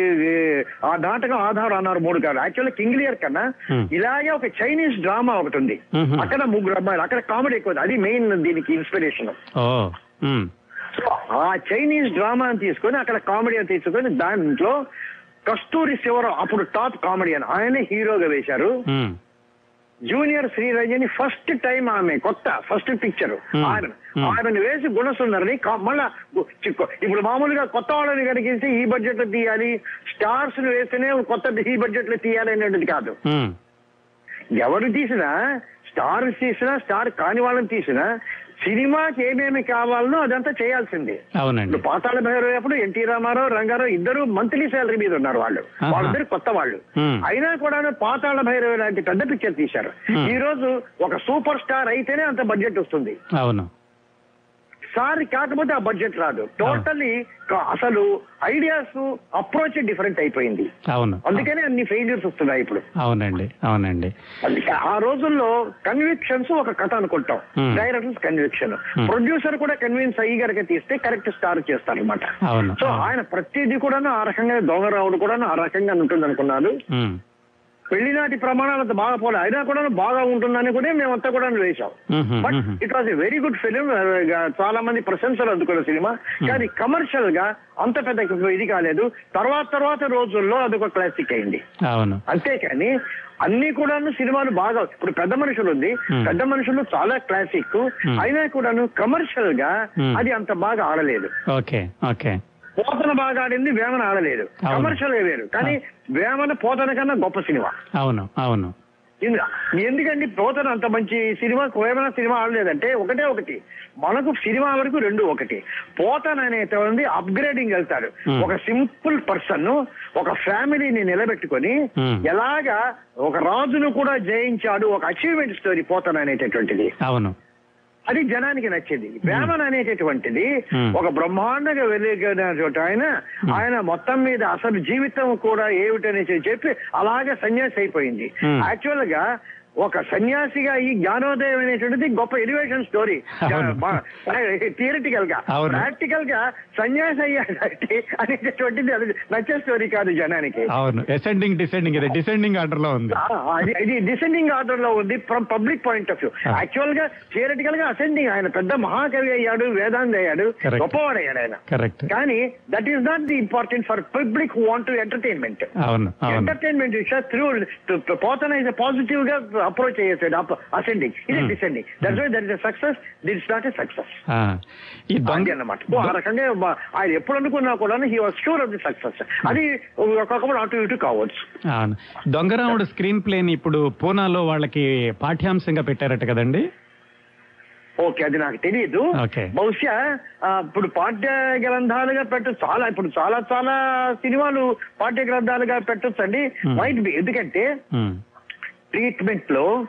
ఆ నాటకం ఆధారం అన్నారు మూడు కాదు యాక్చువల్లీ కింగ్ లియర్ కన్నా. ఇలాగే ఒక చైనీస్ డ్రామా ఒకటి ఉంది. అక్కడ ముగ్గురు అమ్మాయిలు అక్కడ కామెడీ ఎక్కువ. అది మెయిన్ దీనికి ఇన్స్పిరేషన్ ఆ చైనీస్ డ్రామాని తీసుకొని అక్కడ కామెడీ అని తీసుకొని దాంట్లో కస్తూరి శివరావు అప్పుడు టాప్ కామెడియన్ ఆయనే హీరోగా వేశారు జూనియర్ శ్రీరంజని ఫస్ట్ టైం ఆమె కొత్త ఫస్ట్ పిక్చర్ Hmm. ఆయన వేసి గుణసుందరిని మళ్ళా ఇప్పుడు మామూలుగా కొత్త వాళ్ళని కనిగిస్తే ఈ బడ్జెట్లో తీయాలి స్టార్స్ను వేస్తేనే కొత్త ఈ బడ్జెట్లో తీయాలి అనేది కాదు. ఎవరు తీసినా స్టార్ తీసినా స్టార్ కాని వాళ్ళని తీసినా సినిమాకి ఏమేమి కావాలనో అదంతా చేయాల్సిందే. అవునండి. ఇప్పుడు పాతాళ భైరవ అప్పుడు ఎన్టీ రామారావు రంగారావు ఇద్దరు మంత్లీ శాలరీ మీద ఉన్నారు వాళ్ళు. వాళ్ళిద్దరు కొత్త వాళ్ళు. అయినా కూడా పాతాళ భైరవ లాంటి పెద్ద పిక్చర్ తీశారు. ఈ రోజు ఒక సూపర్ స్టార్ అయితేనే అంత బడ్జెట్ వస్తుంది. అవును. సార్ కాకపోతే ఆ బడ్జెట్ రాదు. టోటల్లీ అసలు ఐడియాస్ అప్రోచ్ డిఫరెంట్ అయిపోయింది. అవును. అందుకనే అన్ని ఫెయిల్యూర్స్ వస్తున్నాయి ఇప్పుడు. అవునండి అవునండి. అందుకే ఆ రోజుల్లో కన్విక్షన్స్ ఒక కథ అనుకుంటాం. Directors conviction. ప్రొడ్యూసర్ కూడా కన్విన్స్ అయ్యి గనక తీస్తే కరెక్ట్ స్టార్ చేస్తారు అనమాట సో. ఆయన ప్రతిదీ కూడా ఆ రకంగా దొంగరావుడు కూడా ఆ రకంగా ఉంటుంది అనుకున్నాను పెళ్ళినాటి ప్రమాణాలు అంత బాగా పోలే. అయినా కూడా బాగా ఉంటుందని కూడా మేమంతా కూడా వేశాం but. It was a very good film చాలా మంది ప్రశంసలు అందుకున్న సినిమా. కానీ కమర్షియల్గా అంత పెద్ద ఇది కాలేదు. తర్వాత తర్వాత రోజుల్లో అదొక క్లాసిక్ అయింది. అవును. అంతేకాని అన్ని కూడాను సినిమాలు బాగా ఇప్పుడు పెద్ద మనుషులు ఉంది. పెద్ద మనుషులు చాలా క్లాసిక్. అయినా కూడాను కమర్షియల్గా. అది అంత బాగా ఆడలేదు. Okay okay. పోతన బాగా ఆడింది వేమన ఆడలేదు. కమర్షియల్గా వేరు. కానీ వేమన పోతన కన్నా గొప్ప సినిమా. అవును అవును. ఎందు- ఎందుకండి పోతన అంత మంచి సినిమా? వేమన సినిమా ఆడలేదంటే ఒకటే ఒకటి. మనకు సినిమా వరకు రెండు ఒకటి. పోతన అనేటువంటి అప్గ్రేడింగ్ వెళ్తాడు. ఒక సింపుల్ పర్సన్ ఒక ఫ్యామిలీని నిలబెట్టుకొని. ఎలాగా ఒక రాజును కూడా జయించాడు ఒక అచీవ్మెంట్ స్టోరీ పోతన అనేటటువంటిది. అవును. అది జనానికి నచ్చింది వేమన్ అనేటటువంటిది. ఒక బ్రహ్మాండంగా వెలిగినటువంటి ఆయన ఆయన మొత్తం మీద అసలు జీవితం కూడా ఏమిటని చెప్పి అలాగే సన్యాసి అయిపోయింది. యాక్చువల్గా ఒక సన్యాసిగా ఈ జ్ఞానోదయం అనేటువంటిది గొప్ప ఎలివేషన్ స్టోరీ. థియరిటికల్గా. ప్రాక్టికల్గా సన్యాసి అయ్యాడంటే అనేటటువంటిది అది నచ్చే స్టోరీ కాదు జనానికి. అవును. అసెండింగ్ డిసెండింగ్ ఇది డిసెండింగ్ ఆర్డర్లో ఉంది. ఇది డిసెండింగ్ ఆర్డర్లో ఉంది from public point of view. యాక్చువల్గా థియరిటికల్గా అసెండింగ్ ఆయన పెద్ద మహాకవి అయ్యాడు వేదాంత అయ్యాడు. గొప్పవాడు అయ్యాడు ఆయన. కరెక్ట్ కానీ that is not the important for public want to entertainment entertainment విషయం త్రూ పోతన ఇస్ పాజిటివ్గా అప్రోచ్ అయ్యేసాడు అసెండింగ్ ఇది Hmm. Descending that why there is success that is not a success ఈ దొంగ అన్నమాట. ఆ రకంగా ఆయన ఎప్పుడు అనుకున్నా కూడా he was sure of the success అది ఒక్కొక్కప్పుడు అటు ఇటు కావచ్చు. దొంగరాముడు స్క్రీన్ ప్లేని ఇప్పుడు పూనాలో వాళ్ళకి పాఠ్యాంశంగా పెట్టారట కదండి? ఓకే అది నాకు తెలియదు. బహుశా ఇప్పుడు పాఠ్య గ్రంథాలుగా పెట్టు చాలా ఇప్పుడు చాలా చాలా సినిమాలు పాఠ్య గ్రంథాలుగా పెట్టొచ్చు అండి Hmm. మైట్ బి ఎందుకంటే ఉమ్, ట్రీట్మెంట్లో.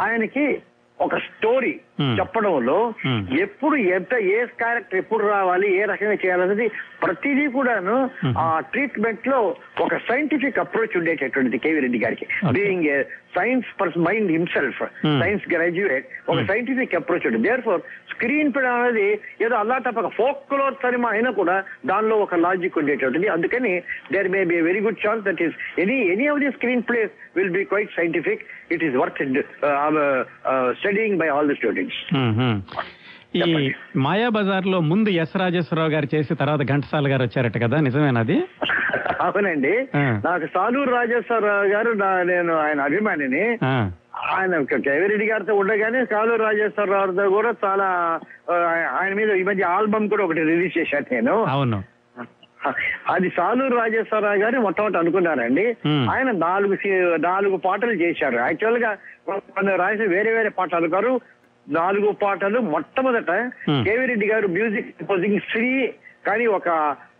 ఆయనకి ఒక స్టోరీ. చెప్పడంలో. ఎప్పుడు ఎంత ఏ క్యారెక్టర్ ఎప్పుడు రావాలి ఏ రకంగా చేయాలనేది ప్రతిదీ కూడాను. ఆ ట్రీట్మెంట్లో ఒక సైంటిఫిక్ అప్రోచ్ ఉండేటటువంటిది కేవీ రెడ్డి గారికి. Being science person mind himself. Science graduate ఒక. సైంటిఫిక్ అప్రోచ్ ఉంటుంది దేర్ ఫోర్ స్క్రీన్ ప్లే అనేది ఏదో అల్లా తప్పక ఫోక్లోర్ సినిమా అయినా కూడా దానిలో ఒక లాజిక్ ఉండేటటువంటిది అందుకని there may be very good chance that is any any of the screenplays will be quite scientific it is worth studying by all the students. ఈ చెప్పండి. మాయా బజార్లో ముందు ఎస్ రాజేశ్వరరావు గారు చేసి తర్వాత ఘంటసాల గారు వచ్చారట కదా నిజమేనది అవునండి. నాకు సాలూరు రాజేశ్వరరావు గారు నేను ఆయన అభిమానిని. ఆయన కేవిరెడ్డి గారితో ఉండగానే సాలూరు రాజేశ్వరరావుతో కూడా చాలా ఆయన మీద ఈ మధ్య ఆల్బమ్ కూడా ఒకటి రిలీజ్ చేశాను నేను. అవును. అది సాలూరు రాజేశ్వరరావు గారు మొట్టమొదటి అనుకున్నారండి. ఆయన నాలుగు నాలుగు పాటలు చేశారు. యాక్చువల్గా రాసి వేరే వేరే పాటలు అనుకారు. నాలుగు పాటలు మొట్టమొదట. కేవిరెడ్డి గారు మ్యూజిక్ కంపోజింగ్ శ్రీ కానీ ఒక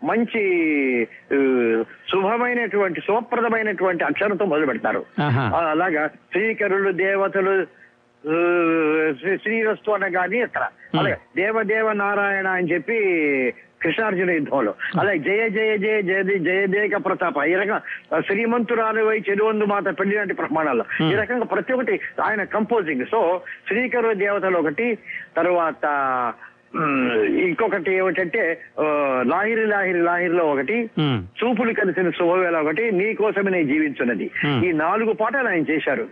మంచి శుభమైనటువంటి శుభప్రదమైనటువంటి అక్షరంతో మొదలు పెడతారు. అలాగా శ్రీకరులు దేవతలు శ్రీరస్తు అనగాని అక్కడ అలాగే దేవదేవ నారాయణ అని చెప్పి కృష్ణార్జున యుద్ధంలో. అలాగే జయ జయ జయ జయ జయదేక ప్రతాప. ఈ రకంగా శ్రీమంతురాలు వై చెరువందు మాత పెళ్ళి లాంటి ప్రమాణాలు ఈ రకంగా ప్రతి ఒక్కటి ఆయన కంపోజింగ్ సో శ్రీకరు దేవతలు ఒకటి తర్వాత ఇంకొకటి ఏమిటంటే లాహిరి లాహిరి లాహిరిలో ఒకటి చూపులు కలిసిన శుభవేళ ఒకటి నీ కోసమే నేను జీవించున్నది. ఈ నాలుగు పాటలు ఆయన చేశారు.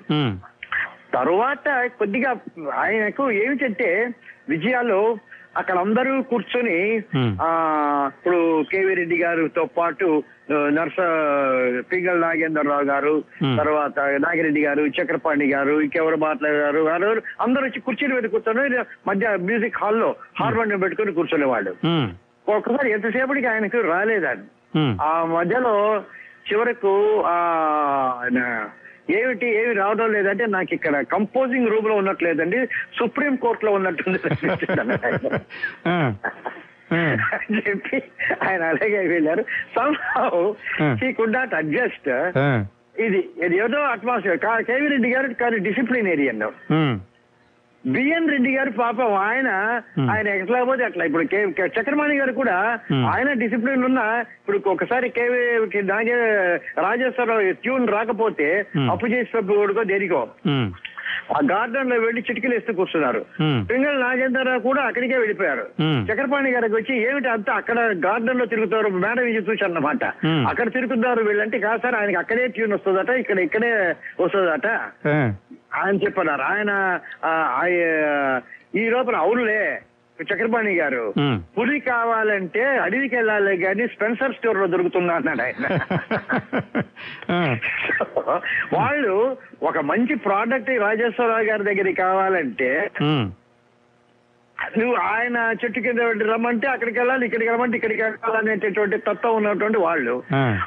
తరువాత కొద్దిగా ఆయనకు ఏమిటంటే విజయాలు అక్కడ అందరూ కూర్చొని. ఆ ఇప్పుడు కేవీ రెడ్డి గారితో పాటు నర్స పింగళ నాగేంద్రరావు గారు. తర్వాత నాగిరెడ్డి గారు చక్రపాణి గారు ఇంకెవరు మాట్లాడారు? గారు అందరూ వచ్చి కుర్చీల మీద కూర్చొని మధ్య మ్యూజిక్ హాల్లో హార్మోనియం పెట్టుకుని కూర్చునేవాళ్ళు. ఒక్కసారి ఎంతసేపటికి ఆయనకు రాలేదండి. ఉమ్, ఆ మధ్యలో చివరకు ఆ ఆయన ఏమిటి ఏమి రావడం లేదంటే నాకు ఇక్కడ కంపోజింగ్ రూమ్లో ఉన్నట్లేదండి సుప్రీం కోర్ట్లో ఉన్నట్టుంది అని చెప్పి ఆయన అలాగే వెళ్ళారు. Somehow. He could not adjust ఇది ఇది ఏదో అట్మాస్ఫియర్ కేవీ రెడ్డి గారు కానీ డిసిప్లినేరియన్ బిఎన్ రెడ్డి గారు పాపం ఆయన. ఆయన ఎట్లా పోతే అట్లా. ఇప్పుడు చక్రపాణి గారు కూడా. ఆయన డిసిప్లిన్ ఉన్న ఇప్పుడు ఒకసారి కేవీ రాజేశ్వరరావు ట్యూన్ రాకపోతే. అప్పు చేసి పెట్టుకోడుకో దేనికో. ఆ గార్డెన్లో వెళ్ళి చిటికలు వేస్తూ కూర్చున్నారు. పింగళ నాగేంద్రరావు కూడా అక్కడికే వెళ్ళిపోయారు. చక్రపాణి గారికి వచ్చి ఏమిటి అంతా అక్కడ గార్డెన్లో తిరుగుతారు మేడం ఇది చూశారు అన్నమాట. Hmm. అక్కడ తిరుగుతున్నారు వీళ్ళంటే కాదు సార్ ఆయనకి అక్కడే ట్యూన్ వస్తుందట ఇక్కడ ఇక్కడే వస్తుందట. ఆయన చెప్పన్నారు ఆయన ఈ లోపల అవునులే చక్రపాణి గారు పులి కావాలంటే అడవికి వెళ్ళాలి కానీ స్పెన్సర్ స్టోర్లో దొరుకుతుందా అన్నాడు ఆయన. వాళ్ళు ఒక మంచి ప్రోడక్ట్ రాజేశ్వరరావు గారి దగ్గరికి కావాలంటే నువ్వు ఆయన చెట్టు కింద రమ్మంటే అక్కడికి వెళ్ళాలి ఇక్కడికి రమ్మంటే ఇక్కడికి వెళ్ళాలనేటటువంటి తత్వం ఉన్నటువంటి వాళ్ళు.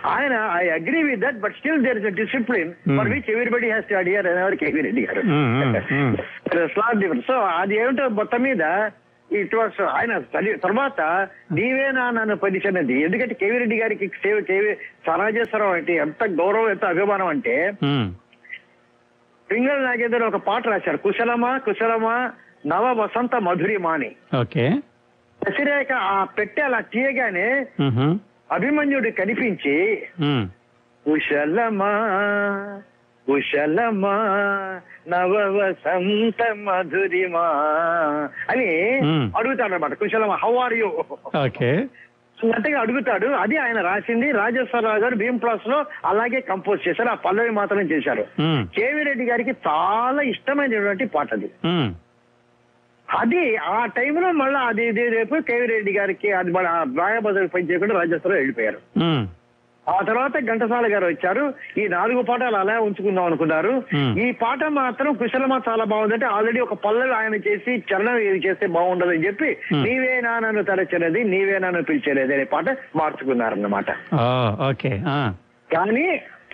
ఆయన I agree with that but still there is a discipline. For which everybody has to adhere అనేవారు కేవీ రెడ్డి గారు సో అది ఏమిటో మొత్తం మీద ఇట్ వాస్ ఆయన తర్వాత నీవేనా నన్ను పరిచయనది ఎందుకంటే కేవీ రెడ్డి గారికి సేవ కేవీ సరాజేశ్వరరావు అంటే ఎంత గౌరవం ఎంత అభిమానం అంటే ఉమ్, పింగళ నాగేంద్ర ఒక పాట రాశారు. కుశలమా కుశలమా నవ వసంత మధురిమా అని ఓకే. ఆ పెట్టె అలా తీయగానే ఉహు, అభిమన్యుడు కనిపించి ఉమ్, కుశలమా కుశలమా నవ వసంత మధురిమా అని Hmm. అడుగుతాడు అనమాట కుశలమా హౌ ఆర్ యూ ఓకే. అన్నట్టుగా అడుగుతాడు. అది ఆయన రాసింది రాజేశ్వరరావు గారు భీమ్ ప్లాస్లో అలాగే కంపోజ్ చేశారు. ఆ పల్లవి మాత్రం చేశారు. ఉమ్, కేవీ రెడ్డి గారికి చాలా ఇష్టమైనటువంటి పాట అది. ఉమ్, అది ఆ టైంలో మళ్ళీ అది ఇది రేపు కేవీ రెడ్డి గారికి అది మన రాయబదులు పని చేయకుండా రాజేశ్వరరావు వెళ్ళిపోయారు. ఆ తర్వాత ఘంటసాల గారు వచ్చారు. ఈ నాలుగు పాటలు అలా ఉంచుకుందాం అనుకున్నారు. ఈ పాట మాత్రం కుశలమా చాలా బాగుందంటే ఆల్రెడీ ఒక పల్లవి ఆయన చేసి చరణం ఇది చేస్తే బాగుండదని చెప్పి. నీవేనా నన్ను తలచినది నీవే నన్ను పిలిచేది అనే పాట మార్చుకున్నారన్నమాట. కానీ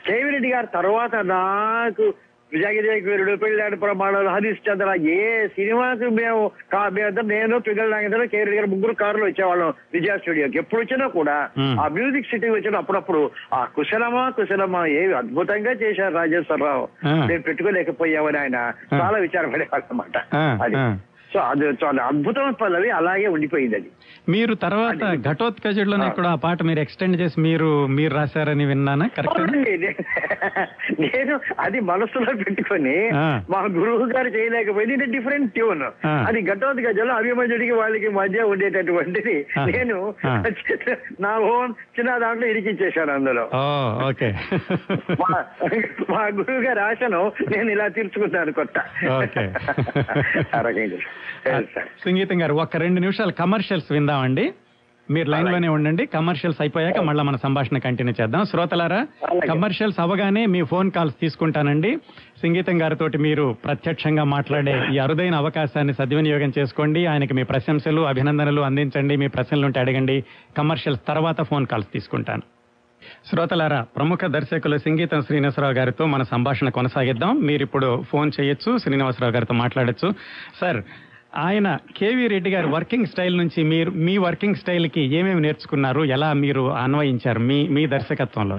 కేవిరెడ్డి గారు తర్వాత నాకు విజయగిరి పెళ్ళాడు ప్రమాణాలు హరీష్ చంద్ర ఏ సినిమాకి మేము నేను పిల్లల నాగేంద్ర కేవీ గారు ముగ్గురు కారులో వచ్చేవాళ్ళం విజయ స్టూడియోకి ఎప్పుడు వచ్చినా కూడా. ఆ మ్యూజిక్ సిటీ వచ్చిన అప్పుడప్పుడు ఆ కుశలమా కుశలమా ఏవి అద్భుతంగా చేశారు రాజేశ్వరరావు. నేను పెట్టుకోలేకపోయామని ఆయన. చాలా విచారపడేవాళ్ళు అనమాట అది. సో అది చాలా అద్భుతమైన పల్లవి అలాగే ఉండిపోయింది అది మీరు తర్వాత ఘటోత్కచుడిలోనే కూడా ఆ పాట మీరు ఎక్స్టెండ్ చేసి మీరు మీరు రాశారని విన్నానా కరెక్ట్. నేను అది మనసులో పెట్టుకొని. మా గురువు గారు చేయలేకపోయింది ఇది డిఫరెంట్ ట్యూన్. అది ఘటోత్ గజలో అభిమన్యుడికి వాళ్ళకి మధ్య ఉండేటటువంటిది. నేను. నా ఓన్ చిన్న దాంట్లో ఇరికిచ్చేశాను అందులో ఓకే మా గురువు గారి ఆశను నేను ఇలా తీర్చుకున్నాను కొత్త ఓకే. ఆ రకంగా. సంగీతం గారు ఒక రెండు నిమిషాలు కమర్షియల్స్ విందామండి. మీరు లైన్లోనే ఉండండి. కమర్షియల్స్ అయిపోయాక మళ్ళీ మన సంభాషణ కంటిన్యూ చేద్దాం. శ్రోతలారా. కమర్షియల్స్ అవగానే మీ ఫోన్ కాల్స్ తీసుకుంటానండి. సంగీతం గారితో మీరు ప్రత్యక్షంగా మాట్లాడే ఈ అరుదైన అవకాశాన్ని సద్వినియోగం చేసుకోండి. ఆయనకి మీ ప్రశంసలు అభినందనలు అందించండి. మీ ప్రశ్నలు ఉంటే అడగండి. కమర్షియల్స్ తర్వాత ఫోన్ కాల్స్ తీసుకుంటాను. శ్రోతలారా ప్రముఖ దర్శకులు సంగీతం శ్రీనివాసరావు గారితో మన సంభాషణ కొనసాగిద్దాం. మీరు ఇప్పుడు ఫోన్ చేయొచ్చు శ్రీనివాసరావు గారితో మాట్లాడొచ్చు. సార్ ఆయన కేవీ రెడ్డి గారి వర్కింగ్ స్టైల్ నుంచి మీరు మీ వర్కింగ్ స్టైల్కి ఏమేమి నేర్చుకున్నారు? ఎలా మీరు అన్వయించారు మీ మీ దర్శకత్వంలో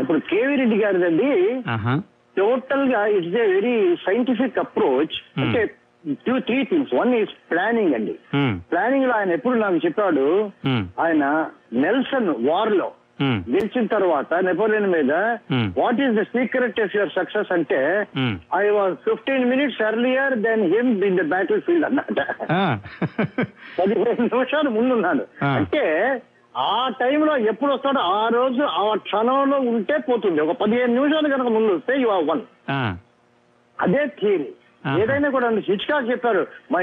ఇప్పుడు కేవీ రెడ్డి గారిదండి టోటల్గా it's a very scientific approach. Hmm. అంటే two three things. One is planning అండి. ఉమ్, ప్లానింగ్లో ఆయన ఎప్పుడు నాకు చెప్పాడు? ఉమ్, ఆయన నెల్సన్ వార్లో గెలిచిన తర్వాత నెపోలియన్ మీద Hmm. What is the secret of your success అంటే. I was fifteen minutes earlier then him in the battlefield అన్నమాట. పదిహేను నిమిషాలు ముందున్నాను Ah. అంటే ఆ టైంలో ఎప్పుడు వస్తాడో ఆ రోజు ఆ క్షణంలో ఉంటే పోతుంది ఒక పదిహేను నిమిషాలు కనుక ముందు వస్తే యు ఆర్ వన్ ఆ. అదే థియరీ Ah. ఏదైనా కూడా హిచ్కాక్ చెప్పారు మై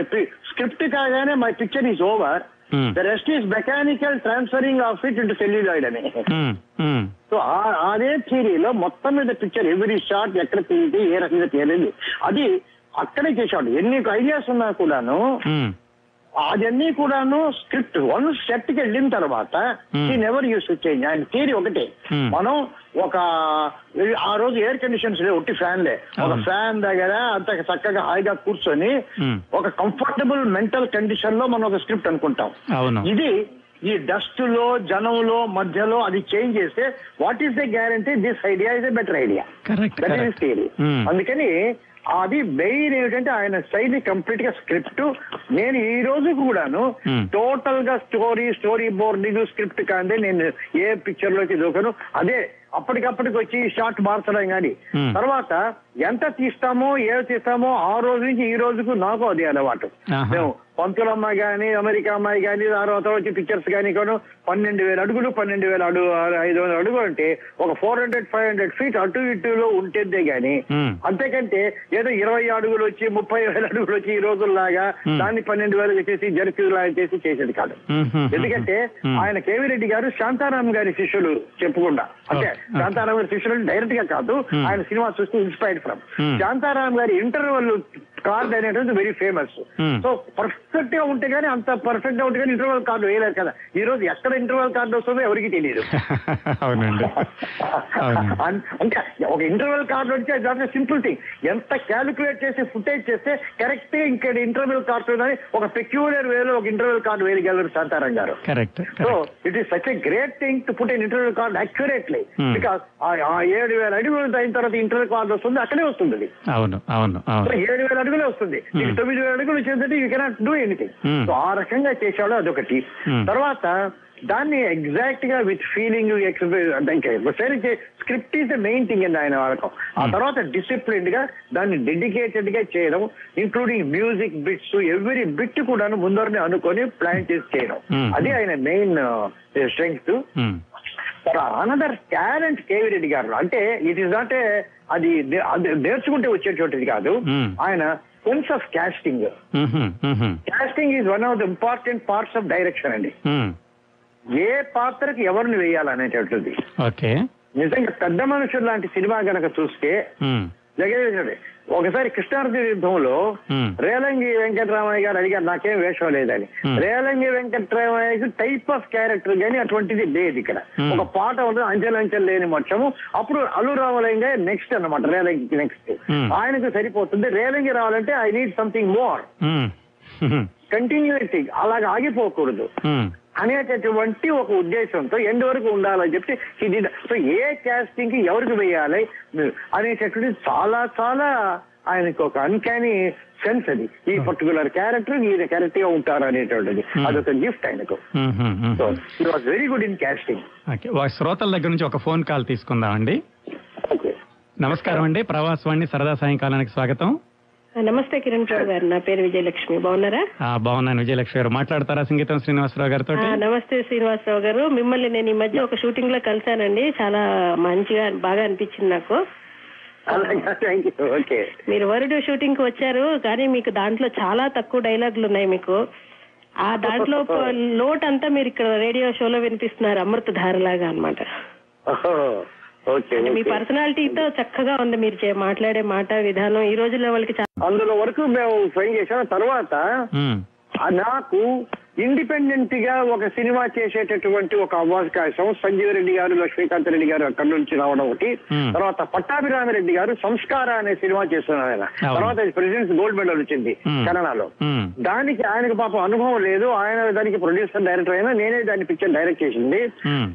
స్క్రిప్ట్ కాగానే my picture is over the rest is mechanical transferring of it into celluloid అని. సో ఆ- అదే థియరీలో మొత్తం మీద పిక్చర్ ఎవ్రీ షాట్ ఎక్కడ తీయండి ఏ రకంగా తీయలేదు అది అక్కడే చేశాడు ఎన్ని ఐడియాస్ ఉన్నా కూడాను ఉమ్, అదన్నీ కూడాను స్క్రిప్ట్ వన్ సెట్కి వెళ్ళిన తర్వాత Hmm. ఈ నెవర్ యూస్ చేంజ్ ఆయన థియరీ ఒకటే. Hmm. మనం ఒక ఆ రోజు ఎయిర్ కండిషన్స్ లేవు ఒట్టి ఫ్యాన్లే ఒక. ఫ్యాన్ దగ్గర అంత చక్కగా హాయిగా కూర్చొని. ఒక కంఫర్టబుల్ మెంటల్ కండిషన్లో మనం ఒక స్క్రిప్ట్ అనుకుంటాం. ఇది ఈ డస్ట్లో జనంలో మధ్యలో అది చేంజ్ చేస్తే what is the guarantee this idea is a better idea Hmm. అందుకని అది మెయిన్ ఏమిటంటే ఆయన శైలి కంప్లీట్గా స్క్రిప్ట్ నేను ఈ రోజు కూడాను. టోటల్గా స్టోరీ స్టోరీ బోర్డింగ్ స్క్రిప్ట్ కాదే నేను ఏ పిక్చర్లోకి దూకను అదే అప్పటికప్పటికి వచ్చి షార్ట్ మార్చడం కానీ. తర్వాత ఎంత తీస్తామో ఏ తీస్తామో ఆ రోజు నుంచి ఈ రోజుకు నాకు అదే అలవాటు ఆహా. మేము పంతులమ్మ గాని అమెరికా అమ్మాయి గాని తర్వాత వచ్చి పిక్చర్స్ కానీ కొను. పన్నెండు వేల అడుగులు పన్నెండు వేల అడుగు ఐదు వందల అడుగులు అంటే ఒక four hundred five hundred feet అటు ఇటులో ఉంటేదే గాని అంతేకంటే ఏదో ఇరవై అడుగులు వచ్చి ముప్పై వేల అడుగులు వచ్చి ఈ రోజుల్లాగా. దాన్ని పన్నెండు వేలు చేసి లాగా చేసి చేసేది కాదు. ఎందుకంటే ఆయన కేవీ రెడ్డి గారు శాంతారాం గారి శిష్యులు చెప్పుకుండా. అంటే. శాంతారాం గారి శిష్యులు డైరెక్ట్గా కాదు. ఆయన సినిమా చూస్తే ఇన్స్పైర్డ్ ఫ్రమ్. శాంతారాం గారి ఇంటర్వల్ కార్డ్ అనేటువంటి వెరీ ఫేమస్. సో పర్ఫెక్ట్గా ఉంటే గానీ అంత పర్ఫెక్ట్గా ఉంటే కానీ ఇంటర్వల్ కార్డు వేయలేదు కదా. ఈ రోజు ఎక్కడ ఇంటర్వల్ కార్డు వస్తుందో ఎవరికి తెలియదు. అవునండి. అంటే ఒక ఇంటర్వెల్ కార్డు వచ్చి దాంట్లో సింపుల్ థింగ్ ఎంత క్యాలిక్యులేట్ చేసి ఫుటేజ్ చేస్తే కరెక్ట్గా ఇక్కడ ఇంటర్వెల్ కార్డు ఉందని ఒక పెక్యులర్ వేలో ఒక ఇంటర్వెల్ కార్డు వేయగలరు శాంతారాం గారు. Correct so it is such a great thing to put in interview card accurately. Because ఆ ఏడు వేల అడుగులు అయిన తర్వాత ఇంటర్వ్యూ కార్డు వస్తుంది అక్కడే వస్తుంది అవును అవును సో అవును ఏడు వేల వస్తుంది నీకు. తొమ్మిది వేల అడుగులు వచ్చేసరికి you cannot do anything. So ఆ రకంగా చేశాడు అదొకటి. తర్వాత దాన్ని ఎగ్జాక్ట్గా with feeling script is the main thing అండి ఆయన వాడకం ఆ. తర్వాత డిసిప్లిన్డ్గా దాన్ని డెడికేటెడ్గా చేయడం including music bits every bit కూడాను ముందరనే అనుకొని ప్లాన్ చేసి చేయడం. అది ఆయన main strength um, another talent K V Reddy గారు అంటే ఇట్ ఈస్ నాట్ ఏ అది నేర్చుకుంటే వచ్చేటువంటిది కాదు. Hmm. ఆయన సెన్స్ ఆఫ్ కాస్టింగ్ ఉహుం, casting is one of the important parts of direction అండి. ఉమ్, ఏ పాత్రకి ఎవరిని వేయాలనేటటువంటిది. ఓకే నిజంగా పెద్ద మనుషులు లాంటి సినిమా గనక చూస్తే ఉమ్, దగ్గర ఒకసారి కృష్ణార్జున యుద్ధంలో రేలంగి వెంకటరామయ్య గారు అడిగారు నాకేం వేషం లేదని. రేలంగి వెంకటరామయ్యకి టైప్ ఆఫ్ క్యారెక్టర్ కానీ అటువంటిది లేదు ఇక్కడ. ఒక పాట ఉంటుంది అంచెలంచెలు లేని మొత్తము అప్పుడు అల్లు రామలింగ నెక్స్ట్ అన్నమాట రేలంగి నెక్స్ట్. ఆయనకు సరిపోతుంది రేలంగి రావాలంటే I need something more continuity అలాగ ఆగిపోకూడదు. అనేటటువంటి ఒక ఉద్దేశంతో ఎండ్ వరకు ఉండాలని చెప్పి ఇది సో ఏ కాస్టింగ్కి ఎవరికి వేయాలి అనేటటువంటి చాలా చాలా ఆయనకు ఒక అన్కానీ సెన్స్ అది. ఈ పర్టికులర్ క్యారెక్టర్ ఈయన క్యారెక్టర్గా ఉంటారు అనేటువంటిది Hmm. అదొక గిఫ్ట్ ఆయనకు. సో ఉహుం. ఈ వాజ్ వెరీ గుడ్ ఇన్ ఒక శ్రోతల దగ్గర నుంచి ఒక ఫోన్ కాల్ తీసుకుందామండి. ఓకే నమస్కారం అండి. ప్రవాసవాణి సరదా సాయంకాలానికి స్వాగతం. నమస్తే కిరణ్ రావు గారు. నా పేరు విజయలక్ష్మి. బాగున్నారా? ఆ, బాగున్నాను విజయలక్ష్మి గారు. మాట్లాడతారా సంగీతం శ్రీనివాసరావు గారితో ఆ, నమస్తే శ్రీనివాసరావు గారు. మిమ్మల్ని నేను ఈ మధ్య ఒక షూటింగ్లో కలిశానండి. చాలా మంచిగా బాగా అనిపించింది నాకు. మీరు వరుడు షూటింగ్కి వచ్చారు కానీ మీకు దాంట్లో చాలా తక్కువ డైలాగులు ఉన్నాయి మీకు. ఆ దాంట్లో లోట్ అంతా మీరు ఇక్కడ రేడియో షోలో వినిపిస్తున్నారు అమృత ధారలాగా అంటే మీ పర్సనాలిటీతో చక్కగా ఉంది మీరు చే- మాట్లాడే మాట విధానం ఈ రోజుల్లో వాళ్ళకి చాలా అందులో వరకు మేము ట్రై చేసాం తర్వాత నాకు ఇండిపెండెంట్గా ఒక సినిమా చేసేటటువంటి ఒక అవకాశం సంజీవ్ రెడ్డి గారు లక్ష్మీకాంత్ రెడ్డి గారు అక్కడి నుంచి రావడం ఒకటి. తర్వాత పట్టాభిరామిరెడ్డి గారు సంస్కార అనే సినిమా చేస్తున్నారు ఆయన. తర్వాత ప్రెసిడెంట్స్ గోల్డ్ మెడల్ వచ్చింది. కన్నడలో. దానికి ఆయనకు పాపం అనుభవం లేదు. ఆయన దానికి ప్రొడ్యూసర్ డైరెక్టర్ అయినా నేనే దాన్ని పిక్చర్ డైరెక్ట్ చేసింది.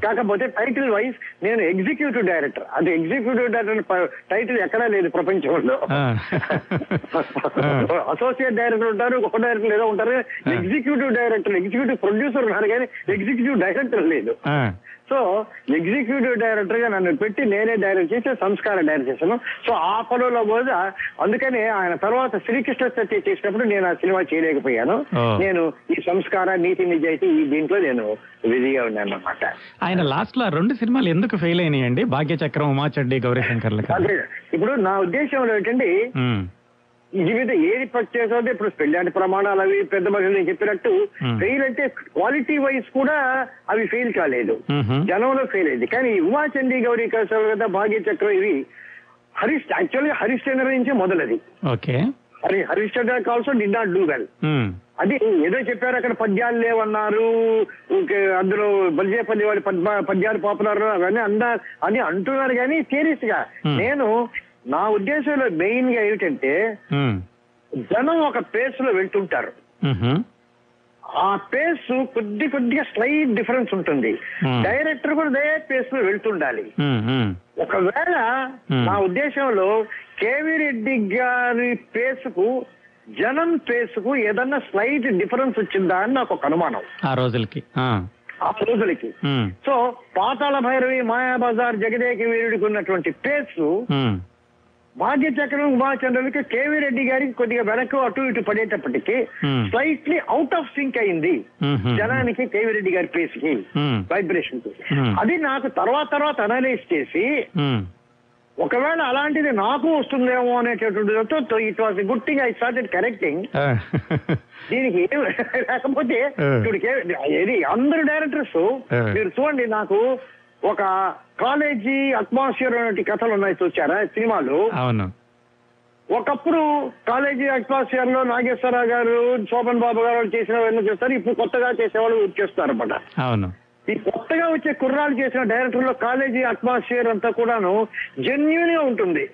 కాకపోతే టైటిల్ వైజ్ నేను ఎగ్జిక్యూటివ్ డైరెక్టర్. అది ఎగ్జిక్యూటివ్ డైరెక్టర్ టైటిల్ ఎక్కడా లేదు ప్రపంచంలో. అసోసియేట్ డైరెక్టర్ ఉంటారు ఒక డైరెక్టర్ ఏదో ఉంటారు. Executive director director executive producer ఉన్నారు కానీ ఎగ్జిక్యూటివ్ డైరెక్టర్ లేదు. సో ఎగ్జిక్యూటివ్ డైరెక్టర్గా నన్ను పెట్టి నేనే డైరెక్ట్ చేసి సంస్కారం డైరెక్ట్ చేశాను. సో ఆ పనుల్లో పోదా. అందుకనే ఆయన తర్వాత శ్రీకృష్ణ సత్య చేసినప్పుడు నేను ఆ సినిమా చేయలేకపోయాను. నేను ఈ సంస్కార నీతి నిజాయితీ ఈ దీంట్లో నేను బిజీగా ఉన్నాను అనమాట ఆయన లాస్ట్లో రెండు సినిమాలు ఎందుకు ఫెయిల్ అయినాయండి? భాగ్యచక్రం ఉమాచండి గౌరీశంకర్లు కదా అదే. ఇప్పుడు నా ఉద్దేశంలో ఏంటంటే జీవితం ఏది పర్చేస్ అవుతే ఇప్పుడు పెళ్ళాంటి ప్రమాణాలు అవి పెద్ద మనుషులు నేను చెప్పినట్టు. ఫెయిల్ అంటే క్వాలిటీ వైజ్ కూడా అవి ఫెయిల్ కాలేదు. జనంలో ఫెయిల్ అయింది. కానీ ఉమాచండి గౌరీ కౌశల్ కదా భాగ్య చక్రం ఇవి. హరీష్ యాక్చువల్గా హరిశ్చంద్ర నుంచే మొదలది. Okay. Hari Harishchandra also did not do well అది ఏదో చెప్పారు అక్కడ పద్యాలు లేవన్నారు. అందులో బలిజేపల్లి వాడి పద్మ పద్యాలు పాపులర్ అవన్నీ అందా అని అంటున్నారు కానీ సీరియస్గా. నేను నా ఉద్దేశంలో మెయిన్గా ఏమిటంటే జనం ఒక పేస్లో వెళ్తుంటారు. ఆ పేస్ కొద్ది కొద్దిగా స్లైట్ డిఫరెన్స్ ఉంటుంది. డైరెక్టర్ కూడా అదే పేస్లో వెళ్తుండాలి ఒకవేళ. నా ఉద్దేశంలో కేవీ రెడ్డి గారి పేస్కు జనం పేస్కు ఏదన్నా స్లైట్ డిఫరెన్స్ వచ్చిందా అని నాకు ఒక అనుమానం. ఆ రోజులకి. ఆ, రోజులకి. సో పాతాళ భైరవి మాయాబజార్ జగదేక వీరుడికి ఉన్నటువంటి పేస్ భాగ్య చక్రం ఉమాచంద్రులకి కేవీ రెడ్డి గారికి కొద్దిగా వెనక్కు అటు ఇటు పడేటప్పటికి Hmm. Slightly out of sync అయింది మ్హూ. జనానికి కేవీ రెడ్డి గారి పేస్కి ఉమ్, వైబ్రేషన్ Hmm. అది నాకు తర్వాత తర్వాత అనలైజ్ చేసి ఒకవేళ అలాంటిది నాకు వస్తుందేమో అనేటటువంటి it was good thing I started correcting దీనికి లేకపోతే. ఇప్పుడు కే- ఏది అందరు డైరెక్టర్స్ Eh. మీరు చూడండి నాకు ఒక కాలేజీ అట్మాస్ఫియర్ అనే కథలు ఉన్నాయి చూసారా సినిమాలు? అవును. ఒకప్పుడు కాలేజీ అట్మాస్ఫియర్లో నాగేశ్వరరావు గారు శోభన్ బాబు గారు చేసిన చేస్తారు ఇప్పుడు కొత్తగా చేసేవాళ్ళు చేస్తారు అనమాట అవును. ఈ కొత్తగా వచ్చే కుర్రాలు చేసిన డైరెక్టర్లో కాలేజీ అట్మాస్ఫియర్ అంతా కూడాను జెన్యున్గా ఉంటుంది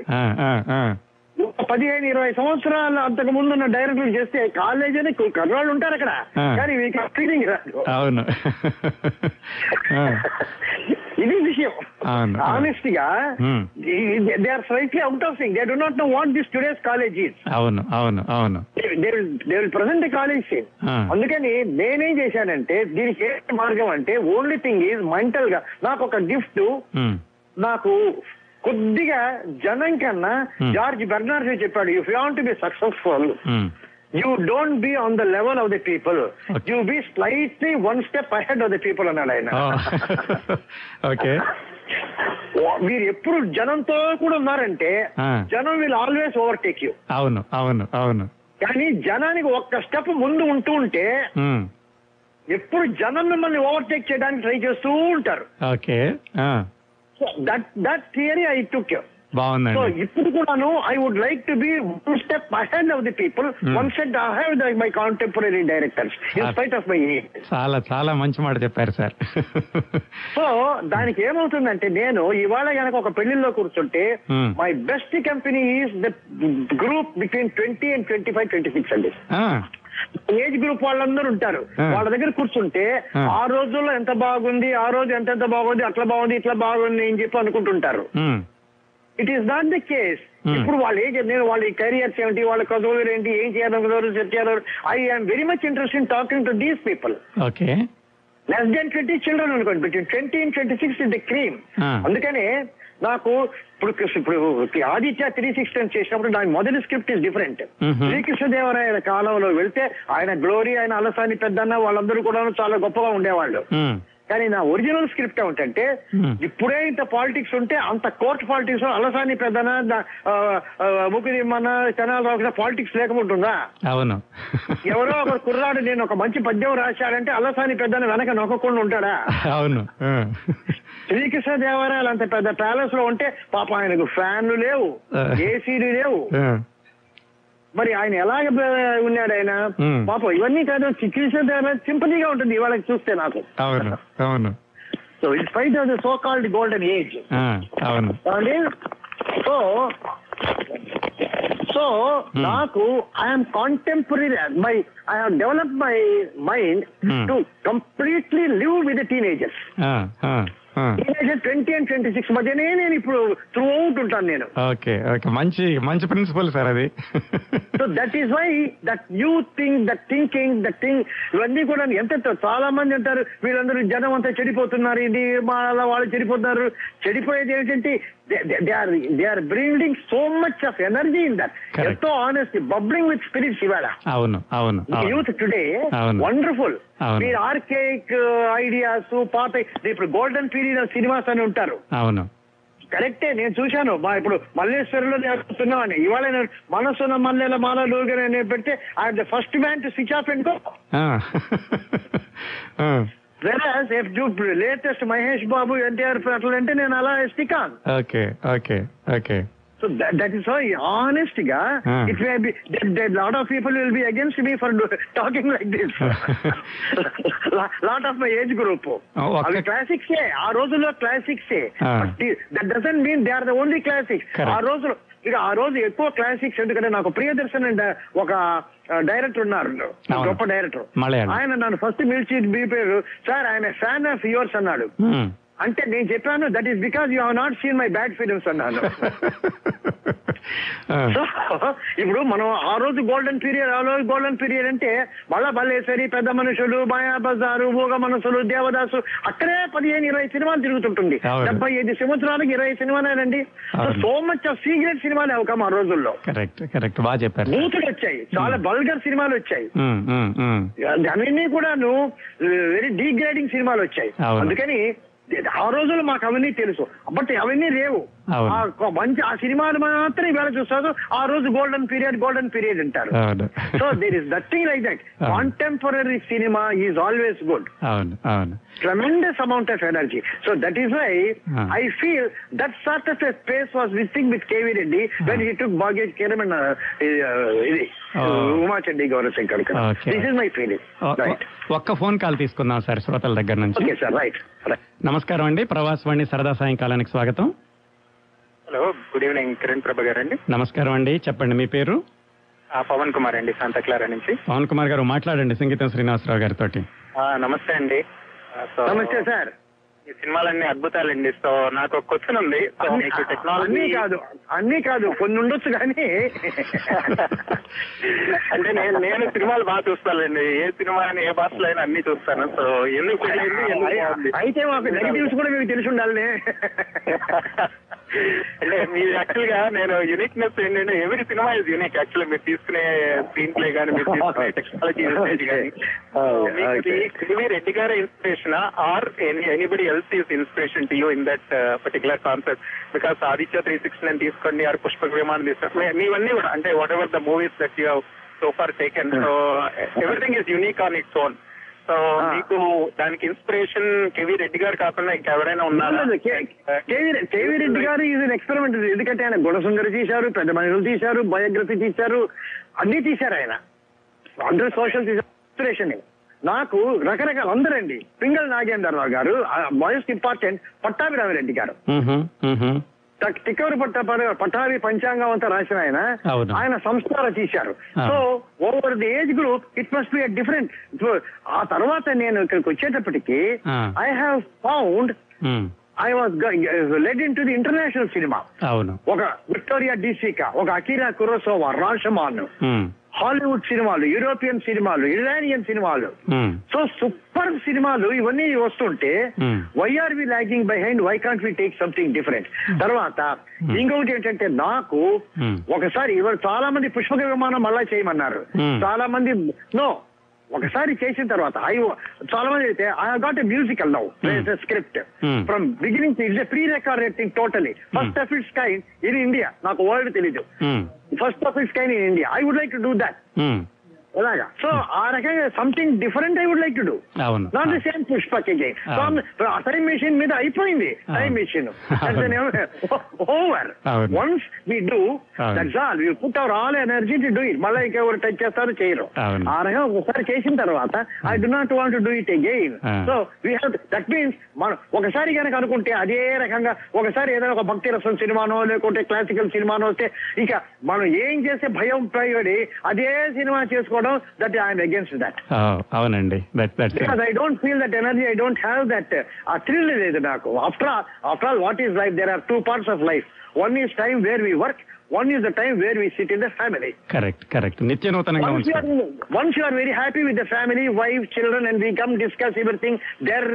పదిహేను ఇరవై సంవత్సరాలు అంతకు ముందు ఉన్న డైరెక్టర్లు చేస్తే కాలేజీ అని కుర్రాళ్ళు ఉంటారు అక్కడ. కానీ మీకు ఫీలింగ్ రాదు. అవును. ఇది విషయం. ఆనెస్ట్గా Hmm. They are slightly out of sync they do not know what this today's college అవును అవును అవును దే విల్ ప్రజెంట్ కాలేజ్. అందుకని నేనేం చేశానంటే దీనికి ఏ మార్గం అంటే ఓన్లీ థింగ్ ఈజ్ మెంటల్గా నాకు ఒక గిఫ్ట్ ఉమ్, నాకు కొద్దిగా జనం కన్నా Hmm. జార్జ్ బెర్నార్డ్ చెప్పాడు if you want to be successful you don't be on the level of the people. You be slightly one step ahead of the people అన్నాడు ఆయన ఓకే మీరు ఎప్పుడు జనంతో కూడా ఉన్నారంటే. జనం విల్ ఆల్వేస్ ఓవర్టేక్ యూ అవును అవును అవును. కానీ జనానికి ఒక్క స్టెప్ ముందు ఉంటూ ఉంటే ఉమ్, ఎప్పుడు జనం మిమ్మల్ని ఓవర్టేక్ చేయడానికి ట్రై చేస్తూ ఉంటారు. Okay that that theory I took so బాగుందండి ఇప్పుడు కూడాను I would like to be one step ahead of the people one step ahead my contemporary directors in spite of my చాలా చాలా మంచి మాట చెప్పారు సార్. సో దానికి ఏమవుతుందంటే నేను ఇవాళ గనక ఒక పెళ్ళిలో కూర్చుంటే Hmm. My best company is the group between twenty and twenty five twenty six అండి ఏజ్ గ్రూప్ వాళ్ళందరూ ఉంటారు. Hmm. వాళ్ళ దగ్గర కూర్చుంటే Hmm. ఆ రోజుల్లో ఎంత బాగుంది ఆ రోజు ఎంత ఎంత బాగుంది అట్లా బాగుంది ఇట్లా బాగుంది అని చెప్పి అనుకుంటుంటారు. ఉమ్, it is not the case Hmm. ఇప్పుడు వాళ్ళు ఏం నేను వాళ్ళ కెరియర్స్ ఏమిటి వాళ్ళ చదువులు ఏంటి ఏం చేయాలనుకున్నారు set I am very much interest in talking to these people okay less than twenty children అనుకోండి. Between twenty and twenty six is the cream. అందుకనే నాకు ఇప్పుడు ఇప్పుడు ఆదిత్య త్రీ సిక్స్టీ చేసినప్పుడు దాని మొదటి స్క్రిప్ట్ ఇస్ డిఫరెంట్ Mhm. శ్రీకృష్ణదేవరాయల కాలంలో వెళ్తే ఆయన గ్లోరీ ఆయన అలసాని పెద్దన్న వాళ్ళందరూ కూడా చాలా గొప్పగా ఉండేవాళ్ళు. ఉమ్, కానీ నా ఒరిజినల్ స్క్రిప్ట్ ఏమిటంటే Hmm. ఇప్పుడే ఇంత పాలిటిక్స్ ఉంటే అంత court politics Alasani Peddana Mukhidimmanna Chanala Rao politics లేకపోతుందా అవును. ఎవరో ఒక కుర్రాడు నేను ఒక మంచి పద్యం రాశాడంటే అలసాని పెద్దన వెనక నొక్కకుండా ఉంటాడా? అవును. శ్రీకృష్ణ దేవరాయలు అంత పెద్ద ప్యాలెస్లో ఉంటే పాప ఆయనకు ఫ్యాన్లు లేవు. ఏసీలు లేవు. మరి ఆయన ఎలాగ ఉన్నాడు ఆయన. పాపం ఇవన్నీ కాదు దేవరాయ సింపతిగా ఉంటుంది ఇవాళ చూస్తే నాకు. అవును అవును. So spite of the so called golden age అవును. సో సో నాకు I'm contemporary my I have develop my mind. To completely live with teenagers twenty and twenty six మధ్యనే నేను ఇప్పుడు త్రూ అవుట్ ఉంటాను నేను. Okay okay. మంచి మంచి principal sir అది. So that is why that you think that thinking that thing ఇవన్నీ కూడా ఎంత చాలా మంది అంటారు వీళ్ళందరూ జనం అంతా చెడిపోతున్నారు ఇది మా వాళ్ళు చెడిపోతున్నారు. చెడిపోయేది ఏంటంటే they are they are breeding so much of energy in that. ఎంతో ఆనెస్ట్ బబ్లింగ్ విత్ స్పిరిట్స్ ఇవాళ అవును అవును యూత్ టుడే. వండర్ఫుల్. మీరు ఆర్కేక్ ఐడియాస్ పాత ఇప్పుడు గోల్డెన్ పీరియడ్ సినిమాస్ అని ఉంటారు. అవును. కరెక్టే నేను చూశాను. మా ఇప్పుడు మల్లేశ్వరంలో నేర్పుతున్నామని ఇవాళ నేను మనసున్న మల్లెల మాల లూగన నేను పెడితే I the first man to switch off and go whereas if you latest Mahesh Babu NTR అట్లా అంటే నేను అలా stick on okay okay okay so that is ఆనెస్ట్గా. It may be lot of people will be against me for talking like this lot of my age group. అవి classics ఆ రోజుల్లో classics. That doesn't mean they are the only classics. ఆ రోజులు ఇక ఆ రోజు ఎక్కువ classics ఎందుకంటే నాకు ప్రియదర్శన్ అండ్ ఒక డైరెక్టర్ ఉన్నారు. గొప్ప డైరెక్టర్. ఆయన నన్ను ఫస్ట్ పిలిచి బీపేరు సార్ ఆయన ఫ్యాన్ ఆఫ్ యువర్స్ అన్నాడు. అంటే నేను చెప్పాను that is because you have not seen my bad films అన్నాను. సో ఇప్పుడు మనం ఆ రోజు గోల్డెన్ పీరియడ్ ఆ రోజు గోల్డెన్ పీరియడ్ అంటే మళ్ళా బల్లేశ్వరి పెద్ద మనుషులు మాయా బజారు మూగ మనసులు దేవదాసు అక్కడే పదిహేను ఇరవై సినిమాలు తిరుగుతుంటుంది. డెబ్బై ఐదు సంవత్సరాలకు ఇరవై సినిమాలేనండి. సో మచ్ ఆఫ్ సీక్రెట్ సినిమాలు అవకాం ఆ రోజుల్లో కరెక్ట్ కరెక్ట్ బాగా చెప్పారు బూతులు వచ్చాయి చాలా బల్గర్ సినిమాలు వచ్చాయి. అవన్నీ కూడాను వెరీ డీగ్రేడింగ్ సినిమాలు వచ్చాయి. అందుకని ఆ రోజుల్లో మాకు అవన్నీ తెలుసు బట్ అవన్నీ లేవు మంచి ఆ సినిమాలు మాత్రం ఇవాళ చూస్తారు ఆ రోజు గోల్డెన్ పీరియడ్ గోల్డెన్ పీరియడ్ అంటారు so there is nothing like that. Contemporary cinema is always good అవును అవును tremendous amount of energy. So that is why Ah. I feel that sort of a space was missing with KV Reddy when he took Baggage Kiram and uh, uh, ఇది, Is my feeling. ఒ- Right. ఒ- ఒక్క phone call తీసుకుందాం sir శ్రోతల దగ్గర నుంచి. Okay, sir. Right. Right. నమస్కారం అండి. ప్రవాసవాణి సరదా సాయంకాలానికి స్వాగతం. Hello good evening Kiran Prabha garu అండి నమస్కారం అండి. చెప్పండి మీ పేరు? ఆ, పవన్ కుమార్ అండి శాంతక్లారా నుంచి. పవన్ కుమార్ గారు మాట్లాడండి సంగీతం శ్రీనివాసరావు గారితో ఆ, నమస్తే అండి. నమస్తే సార్ ఈ సినిమాలన్నీ అద్భుతాలండి. సో నాకు ఒక క్వశ్చన్ ఉంది. సో మీకు అన్నీ టెక్నాలజీ కాదు. అన్నీ కాదు. కొన్ని ఉండొచ్చు కానీ. అంటే నేను నేను సినిమాలు బాగా చూస్తానండి ఏ సినిమా అయినా ఏ భాషలో అయినా అన్ని చూస్తాను. సో ఎందుకు పెళ్ళైంది ఎందుకు బాగుంది? అయితే మాకు నెగిటివ్స్ కూడా మీకు తెలిసి ఉండాలి అంటే మీ యాక్చువల్గా నేను యూనిక్నెస్ ఏంటంటే ఎవరి సినిమా ఇస్ యూనిక్ యాక్చువల్లీ మీరు తీసుకునే స్క్రీన్ ప్లే కానీ మీరు తీసుకునే టెక్నాలజీ యూసేజ్ కానీ మీ రెడ్డి గారి inspiration or anybody is inspiration to you in that particular concept because Aditya three six nine తీసుకోండి ఆర్ పుష్పక విమానం తీసుకోండి. మీవన్నీ కూడా అంటే whatever the movies that you so far taken so everything is unique on its own so Ah. మీకు దానికి inspiration KV Reddy గారు కాకుండా ఇంకెవరైనా ఉన్నారా? కేవీ రెడ్డి గారు ఇది ఎక్స్పెరిమెంట్ ఎందుకంటే ఆయన గుణసుందరి తీశారు పెద్ద మనుషులు తీశారు బయోగ్రఫీ తీశారు అన్ని తీశారు ఆయన. అందరూ సోషల్ ఇన్స్పిరేషన్ నాకు రకరకాల అందరండి పింగళ నాగేంద్రరావు గారు మోస్ట్ ఇంపార్టెంట్ గారు మ్మ్హ, మ్మ్హ. టక్- టిక్కవరి పట్ట పట్టాభి పంచాంగం అంతా రాసిన ఆయన. ఆయన సంస్కార తీశారు. So over the age group it must be different ఆ తర్వాత నేను ఇక్కడికి వచ్చేటప్పటికి. I have found. I was led in to the international cinema ఒక విక్టోరియా డిసికా ఒక అకీరా కురోసోవా రాషమాన్. హాలీవుడ్ సినిమాలు యూరోపియన్ సినిమాలు ఇరానియన్ సినిమాలు. సో సూపర్ సినిమాలు ఇవన్నీ వస్తుంటే Hmm. Why are we lagging behind why can't we take something different తర్వాత ఇంకొకటి ఏంటంటే నాకు Hmm. ఒకసారి ఇవాళ చాలా మంది పుష్పక విమానం మళ్ళా చేయమన్నారు Hmm. చాలా మంది నో ఒకసారి చేసిన తర్వాత ఐ చాలా మంది అయితే I got a musical now script. From beginning it's pre recorded thing totally first of its kind in India నాకు వరల్డ్ తెలీదు. First of its kind in India I would like to do that అలాగా so ఆ రకంగా something different I would like to do not the same Pushpak again అవును. Time machine మీద అయిపోయింది time. Machine. Over. Once we do. That's all you put our all energy to do it మళ్ళీ ఇంకెవరు touch చేస్తారు చేయరు. ఆ రకంగా ఒకసారి చేసిన తర్వాత I do not want do it again. So we have that means మనం ఒకసారి కనుక అనుకుంటే అదే రకంగా ఒకసారి ఏదైనా ఒక భక్తి రసం సినిమానో లేకుంటే క్లాసికల్ సినిమానో వస్తే ఇక మనం ఏం చేసే భయం పడి అదే సినిమా చేసుకోవడం రావడం దట్ ఐఎమ్ అగేన్స్ట్ దట్ అవునండి. That that because I don't feel that energy I don't have that ఆ థ్రిల్ లేదు నాకు. After after all what is life there are two parts of life one is time where we work one is the time where we sit in the family correct correct నిత్య నూతనంగా once you are very happy with the family wife children and we come discuss everything there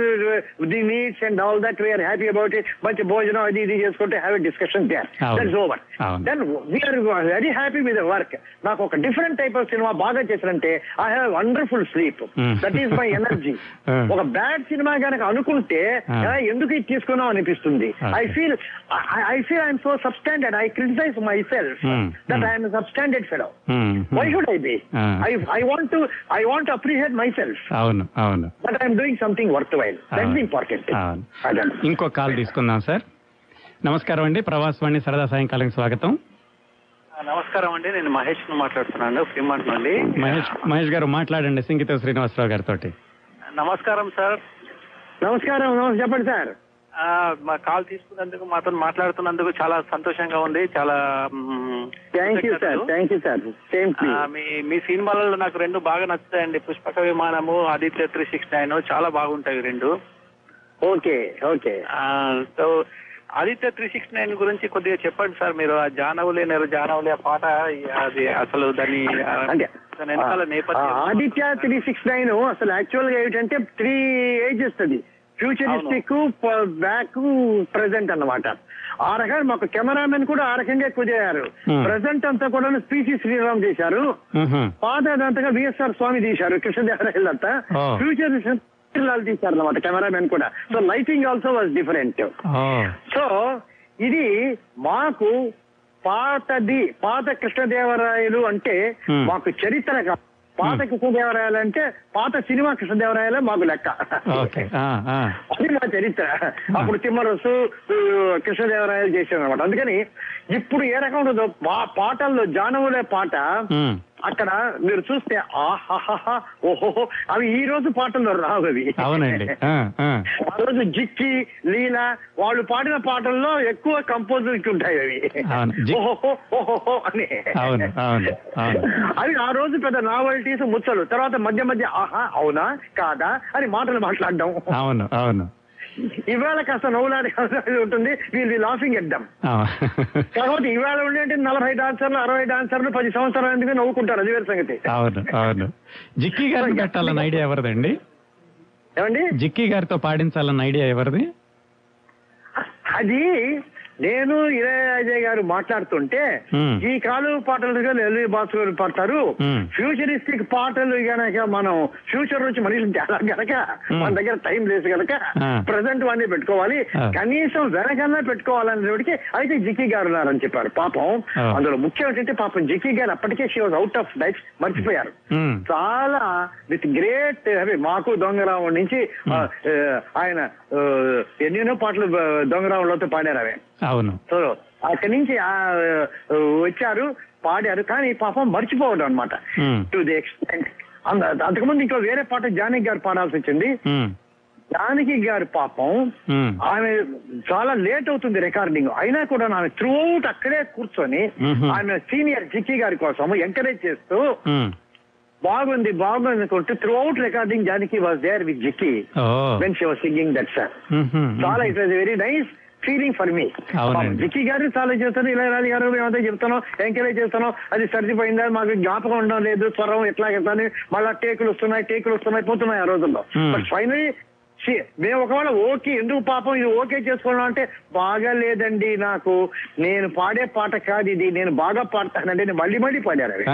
the needs and all that we're happy about it మంచి భోజనం అది ఇది చేసుకుంటే have a discussion there that's over then we're very happy with work నాకు ఒక different type of cinema బాగా చేసినంటే I have wonderful sleep that is my energy ఒక bad cinema కనుక అనుకుంటే ఎందుకు ఇది తీసుకున్నాం అనిపిస్తుంది I feel I feel I'm so substandard I criticize myself Hmm. That Hmm. I'm substandard fellow Hmm. why should I be? Ah. I I want to I want to appreciate myself అవును అవును that something worthwhile. That's Ah. the important. అవును Adam. ఇంకో call తీసుకుందాం sir నమస్కారం అండి ప్రవాసవాణి సరదా సాయంకాలం స్వాగతం నమస్కారం అండి నేను మహేష్ మాట్లాడుతున్నాను ఫ్రీమాంట్ నుండి మహేష్ మహేష్ గారు మాట్లాడండి సింగిత శ్రీనివాసరావు గారితో నమస్కారం సార్ నమస్కారం చెప్పండి సార్ మా కాల్ తీసుకున్నందుకు మాతో మాట్లాడుతున్నందుకు చాలా సంతోషంగా ఉంది చాలా thank you sir. Thank you sir మీ మీ సినిమాలలో నాకు రెండు బాగా నచ్చుతాయండి. Pushpaka Vimanamu Aditya three six nine చాలా బాగుంటాయి రెండు. Okay okay. ఆ, so Aditya three six nine గురించి కొద్దిగా చెప్పండి సార్. మీరు ఆ జానవులే నెల జానవులే ఆ పాట అది అసలు దాని ఆదిత్య త్రీ సిక్స్ నైన్ అసలు యాక్చువల్గా ఏంటంటే త్రీ ఏజెస్ అది ఫ్యూచరిస్టిక్ బ్యాక్ ప్రెసెంట్ అన్నమాట ఆ రకంగా మాకు కెమెరామెన్ కూడా ఆ రకంగా ఎక్కువ Hmm. ప్రెసెంట్ అంతా కూడా స్పీసీ శ్రీరామ్ చేశారు మ్హూ. పాత అదంతగా విఎస్ఆర్ స్వామి తీశారు కృష్ణదేవరాయలు అంతా. ఫ్యూచర్ తీశారు అనమాట కెమెరామెన్ కూడా so lighting also was different so ఇది మాకు పాతది పాత కృష్ణదేవరాయలు అంటే Hmm. మాకు చరిత్ర కాదు పాత కృష్ణదేవరాయలు అంటే పాత సినిమా కృష్ణదేవరాయలే మాకు లెక్క. అది మా చరిత్ర. అప్పుడు తిమ్మరసు కృష్ణదేవరాయలు చేశారు అనమాట అందుకని ఇప్పుడు ఏ రకం ఉంటుందో పా- పాటల్లో జానవులే పాట. అక్కడ మీరు చూస్తే ఆహాహా ఓహో అవి ఈ రోజు పాటల్లో రావు అవి. అవునండి. ఆ, రోజు జిక్కి లీల వాళ్ళు పాడిన పాటల్లో ఎక్కువ కంపోజింగ్ ఉంటాయి అవి. ఓహోహో అని. అవి ఆ రోజు పెద్ద నావల్టీస్ ముచ్చలు తర్వాత మధ్య మధ్య ఆహా అవునా కాదా అని మాటలు మాట్లాడడం. అవును అవును. ఇవాళ కాస్త నవ్వులాడే ఉంటుంది. వీళ్ళు లాఫింగ్ ఎద్దాం అవును. కాకపోతే ఇవాళ ఉండేంటే నలభై డాన్సర్లు అరవై డాన్సర్లు పది సంవత్సరాల ఎందుకు నవ్వుకుంటారు? అది వేరే సంగతి. అవును అవును. జిక్కీ గారిని పెట్టాలన్న ఐడియా ఎవరిదండి? ఏమండి? జిక్కీ గారితో పాడించాలన్న ఐడియా ఎవరిది? అది నేను ఇళయరాజయ్య గారు మాట్లాడుతుంటే. ఈ కాలువ పాటలు ఎల్వి బాసు గారు పాడతారు. ఫ్యూచరిస్టిక్ పాటలు గనక మనం ఫ్యూచర్ నుంచి మనుషులు గనక. మన దగ్గర టైం లేదు గనక. ప్రజెంట్ వాడిని పెట్టుకోవాలి. కనీసం వెనకన్నా పెట్టుకోవాలనేటికి అయితే జిక్కీ గారు ఉన్నారని చెప్పారు పాపం. అందులో ముఖ్యం ఏంటంటే పాపం జిక్కీ గారు అప్పటికే she was out of diet మర్చిపోయారు. చాలా విత్ గ్రేట్ అవి మాకు దొంగరావు నుంచి ఆయన ఎన్నెన్నో పాటలు దొంగరావులతో పాడారు అవి అవును సో అక్కడి నుంచి వచ్చారు పాడారు కానీ పాపం మర్చిపోవడం అనమాట. టు ది ఎక్స్టెంట్ అంతకుముందు ఇంకో వేరే పాట జానకి గారు పాడాల్సి వచ్చింది. జానకి గారి పాపం. ఆమె చాలా లేట్ అవుతుంది రికార్డింగ్ అయినా కూడా ఆమె త్రూ అవుట్ అక్కడే కూర్చొని. ఆమె సీనియర్ జిక్కి గారి కోసం ఎంకరేజ్ చేస్తూ. బాగుంది బాగుంది అనుకుంటే throughout recording Janaki was there with Jikki when she was singing that sir. చాలా it was very nice feeling for me అవునండి. జిక్కి గారు చాలా చెప్తాను ఇలా రాజు గారు మేమంతా చెప్తాను ఎంకరేజ్ చేస్తాను అది సర్దిపోయిందా మాకు జ్ఞాపకం ఉండడం లేదు స్వరం ఎట్లా చెప్తాను మళ్ళా టేకులు వస్తున్నాయి టేకులు వస్తున్నాయి పోతున్నాయి ఆ రోజుల్లో. బట్ ఫైనలీ మేము ఒకవేళ ఓకే ఎందుకు పాపం ఇది ఓకే చేసుకోవడం అంటే బాగా లేదండి నాకు. నేను పాడే పాట కాదు ఇది నేను బాగా పాడతానంటే నేను మళ్ళీ మళ్ళీ పాడాను అవి.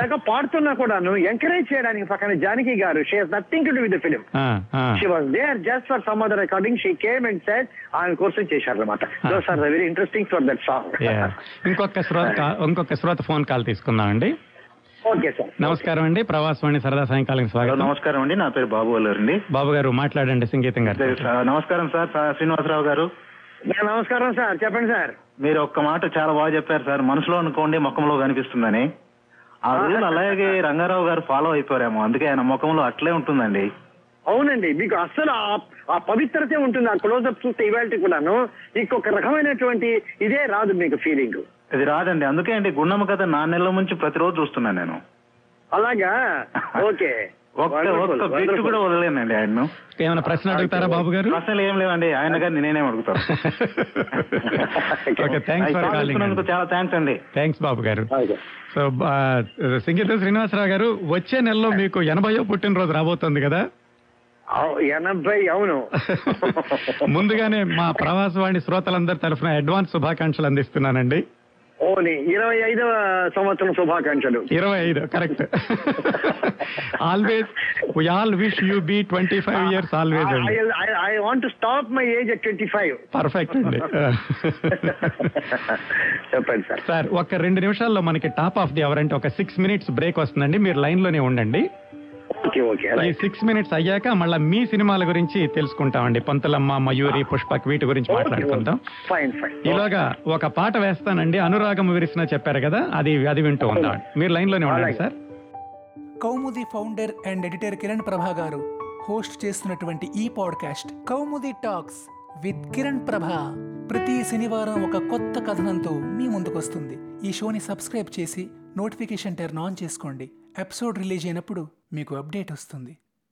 దాకా పాడుతున్నా కూడాను ఎంకరేజ్ చేయడానికి పక్కన Janaki garu she has nothing to do with film. She was there just for some other recording she came and said ఆమె కోసం చేశారనమాట those are very interesting for that song. ఇంకొక శ్రోత ఇంకొక శ్రోత ఫోన్ కాల్ తీసుకుందాం అండి ఓకే సార్. నమస్కారం అండి. ప్రవాసవాణి సరదా సాయంకాలం స్వాగతం. నమస్కారం అండి. నా పేరు బాబు అండి. బాబు గారు మాట్లాడండి సంగీతం గారు. నమస్కారం సార్. శ్రీనివాసరావు గారు. నమస్కారం సార్. చెప్పండి సార్. మీరు ఒక్క మాట చాలా బాగా చెప్పారు సార్. మనసులో అనుకోండి ముఖంలో కనిపిస్తుందని. ఆ రూల్ అలాగే రంగారావు గారు ఫాలో అయిపోయారేమో. అందుకే ఆయన ముఖంలో అట్లే ఉంటుందండి. అవునండి. మీకు అస్సలు ఆ- ఆ పవిత్రతే ఉంటుంది. ఆ క్లోజప్ చూస్తే ఇవాళ కూడాను. ఇంకొక రకమైనటువంటి ఇదే రాదు మీకు ఫీలింగ్ ఇది రాదండి. అందుకే అండి గుండమ్మ కథ నా నెలల నుంచి ప్రతిరోజు చూస్తున్నాను నేను. అలాగా? ఓకే. ఒక్క Wonderful, ఒక్క బిట్ wonderful. కూడా వదలేనండి ఆయన్ను. ఏమైనా ప్రశ్న అడుగుతారా బాబు గారు ప్రశ్నలు ఏం లేవండి. ఆయన గారిని నేనేం అడుగుతాను. ఓకే థ్యాంక్స్ అవి ఫర్ కాలింగ్ సాధిస్తున్నందుకు చాలా థ్యాంక్స్ అండి. థ్యాంక్స్ బాబు గారు ఓకే. సో సింగీత శ్రీనివాసరావు గారు వచ్చే నెలలో మీకు ఎనభయో పుట్టినరోజు రాబోతుంది కదా? ఎనభై అవును. ముందుగానే మా ప్రవాసవాణి శ్రోతలందరి తరఫున అడ్వాన్స్ శుభాకాంక్షలు అందిస్తున్నానండి. ఓని ఇరవై ఐదవ సంవత్సరం శుభాకాంక్షలు. ఇరవై ఐదు correct. Always we all wish you be twenty five years always I want stop my age at twenty five perfect అండి. చెప్పండి సార్. సార్ ఒక రెండు నిమిషాల్లో మనకి టాప్ ఆఫ్ ది అవర్ అంటే ఒక సిక్స్ మినిట్స్ బ్రేక్ వస్తుందండి. మీరు లైన్లోనే ఉండండి. ఓకే ఓకే ఈ సిక్స్ మినిట్స్ అయ్యాక మళ్ళీ మీ సినిమాల గురించి తెలుసుకుంటామండి. పంతులమ్మ మయూరి పుష్పక్ వీటి గురించి మాట్లాడుకుందాం. ఫైన్ ఫైన్ ఈలోగా ఒక పాట వేస్తానండి. అనురాగం విరిసిన చెప్పారు కదా అది అది వింటూ ఉందాం మీరు లైన్లోనే ఉండండి sir. Kaumudi founder and editor Kiran Prabha garu host చేస్తున్నటువంటి ఈ podcast Kaumudi talks with Kiran Prabha. ప్రతి శనివారం ఒక కొత్త కథనంతో మీ ముందుకొస్తుంది. ఈ షోని సబ్స్క్రైబ్ చేసి నోటిఫికేషన్ టర్న్ ఆన్ చేసుకోండి. ఎపిసోడ్ రిలీజ్ అయినప్పుడు మీకు అప్డేట్ వస్తుంది.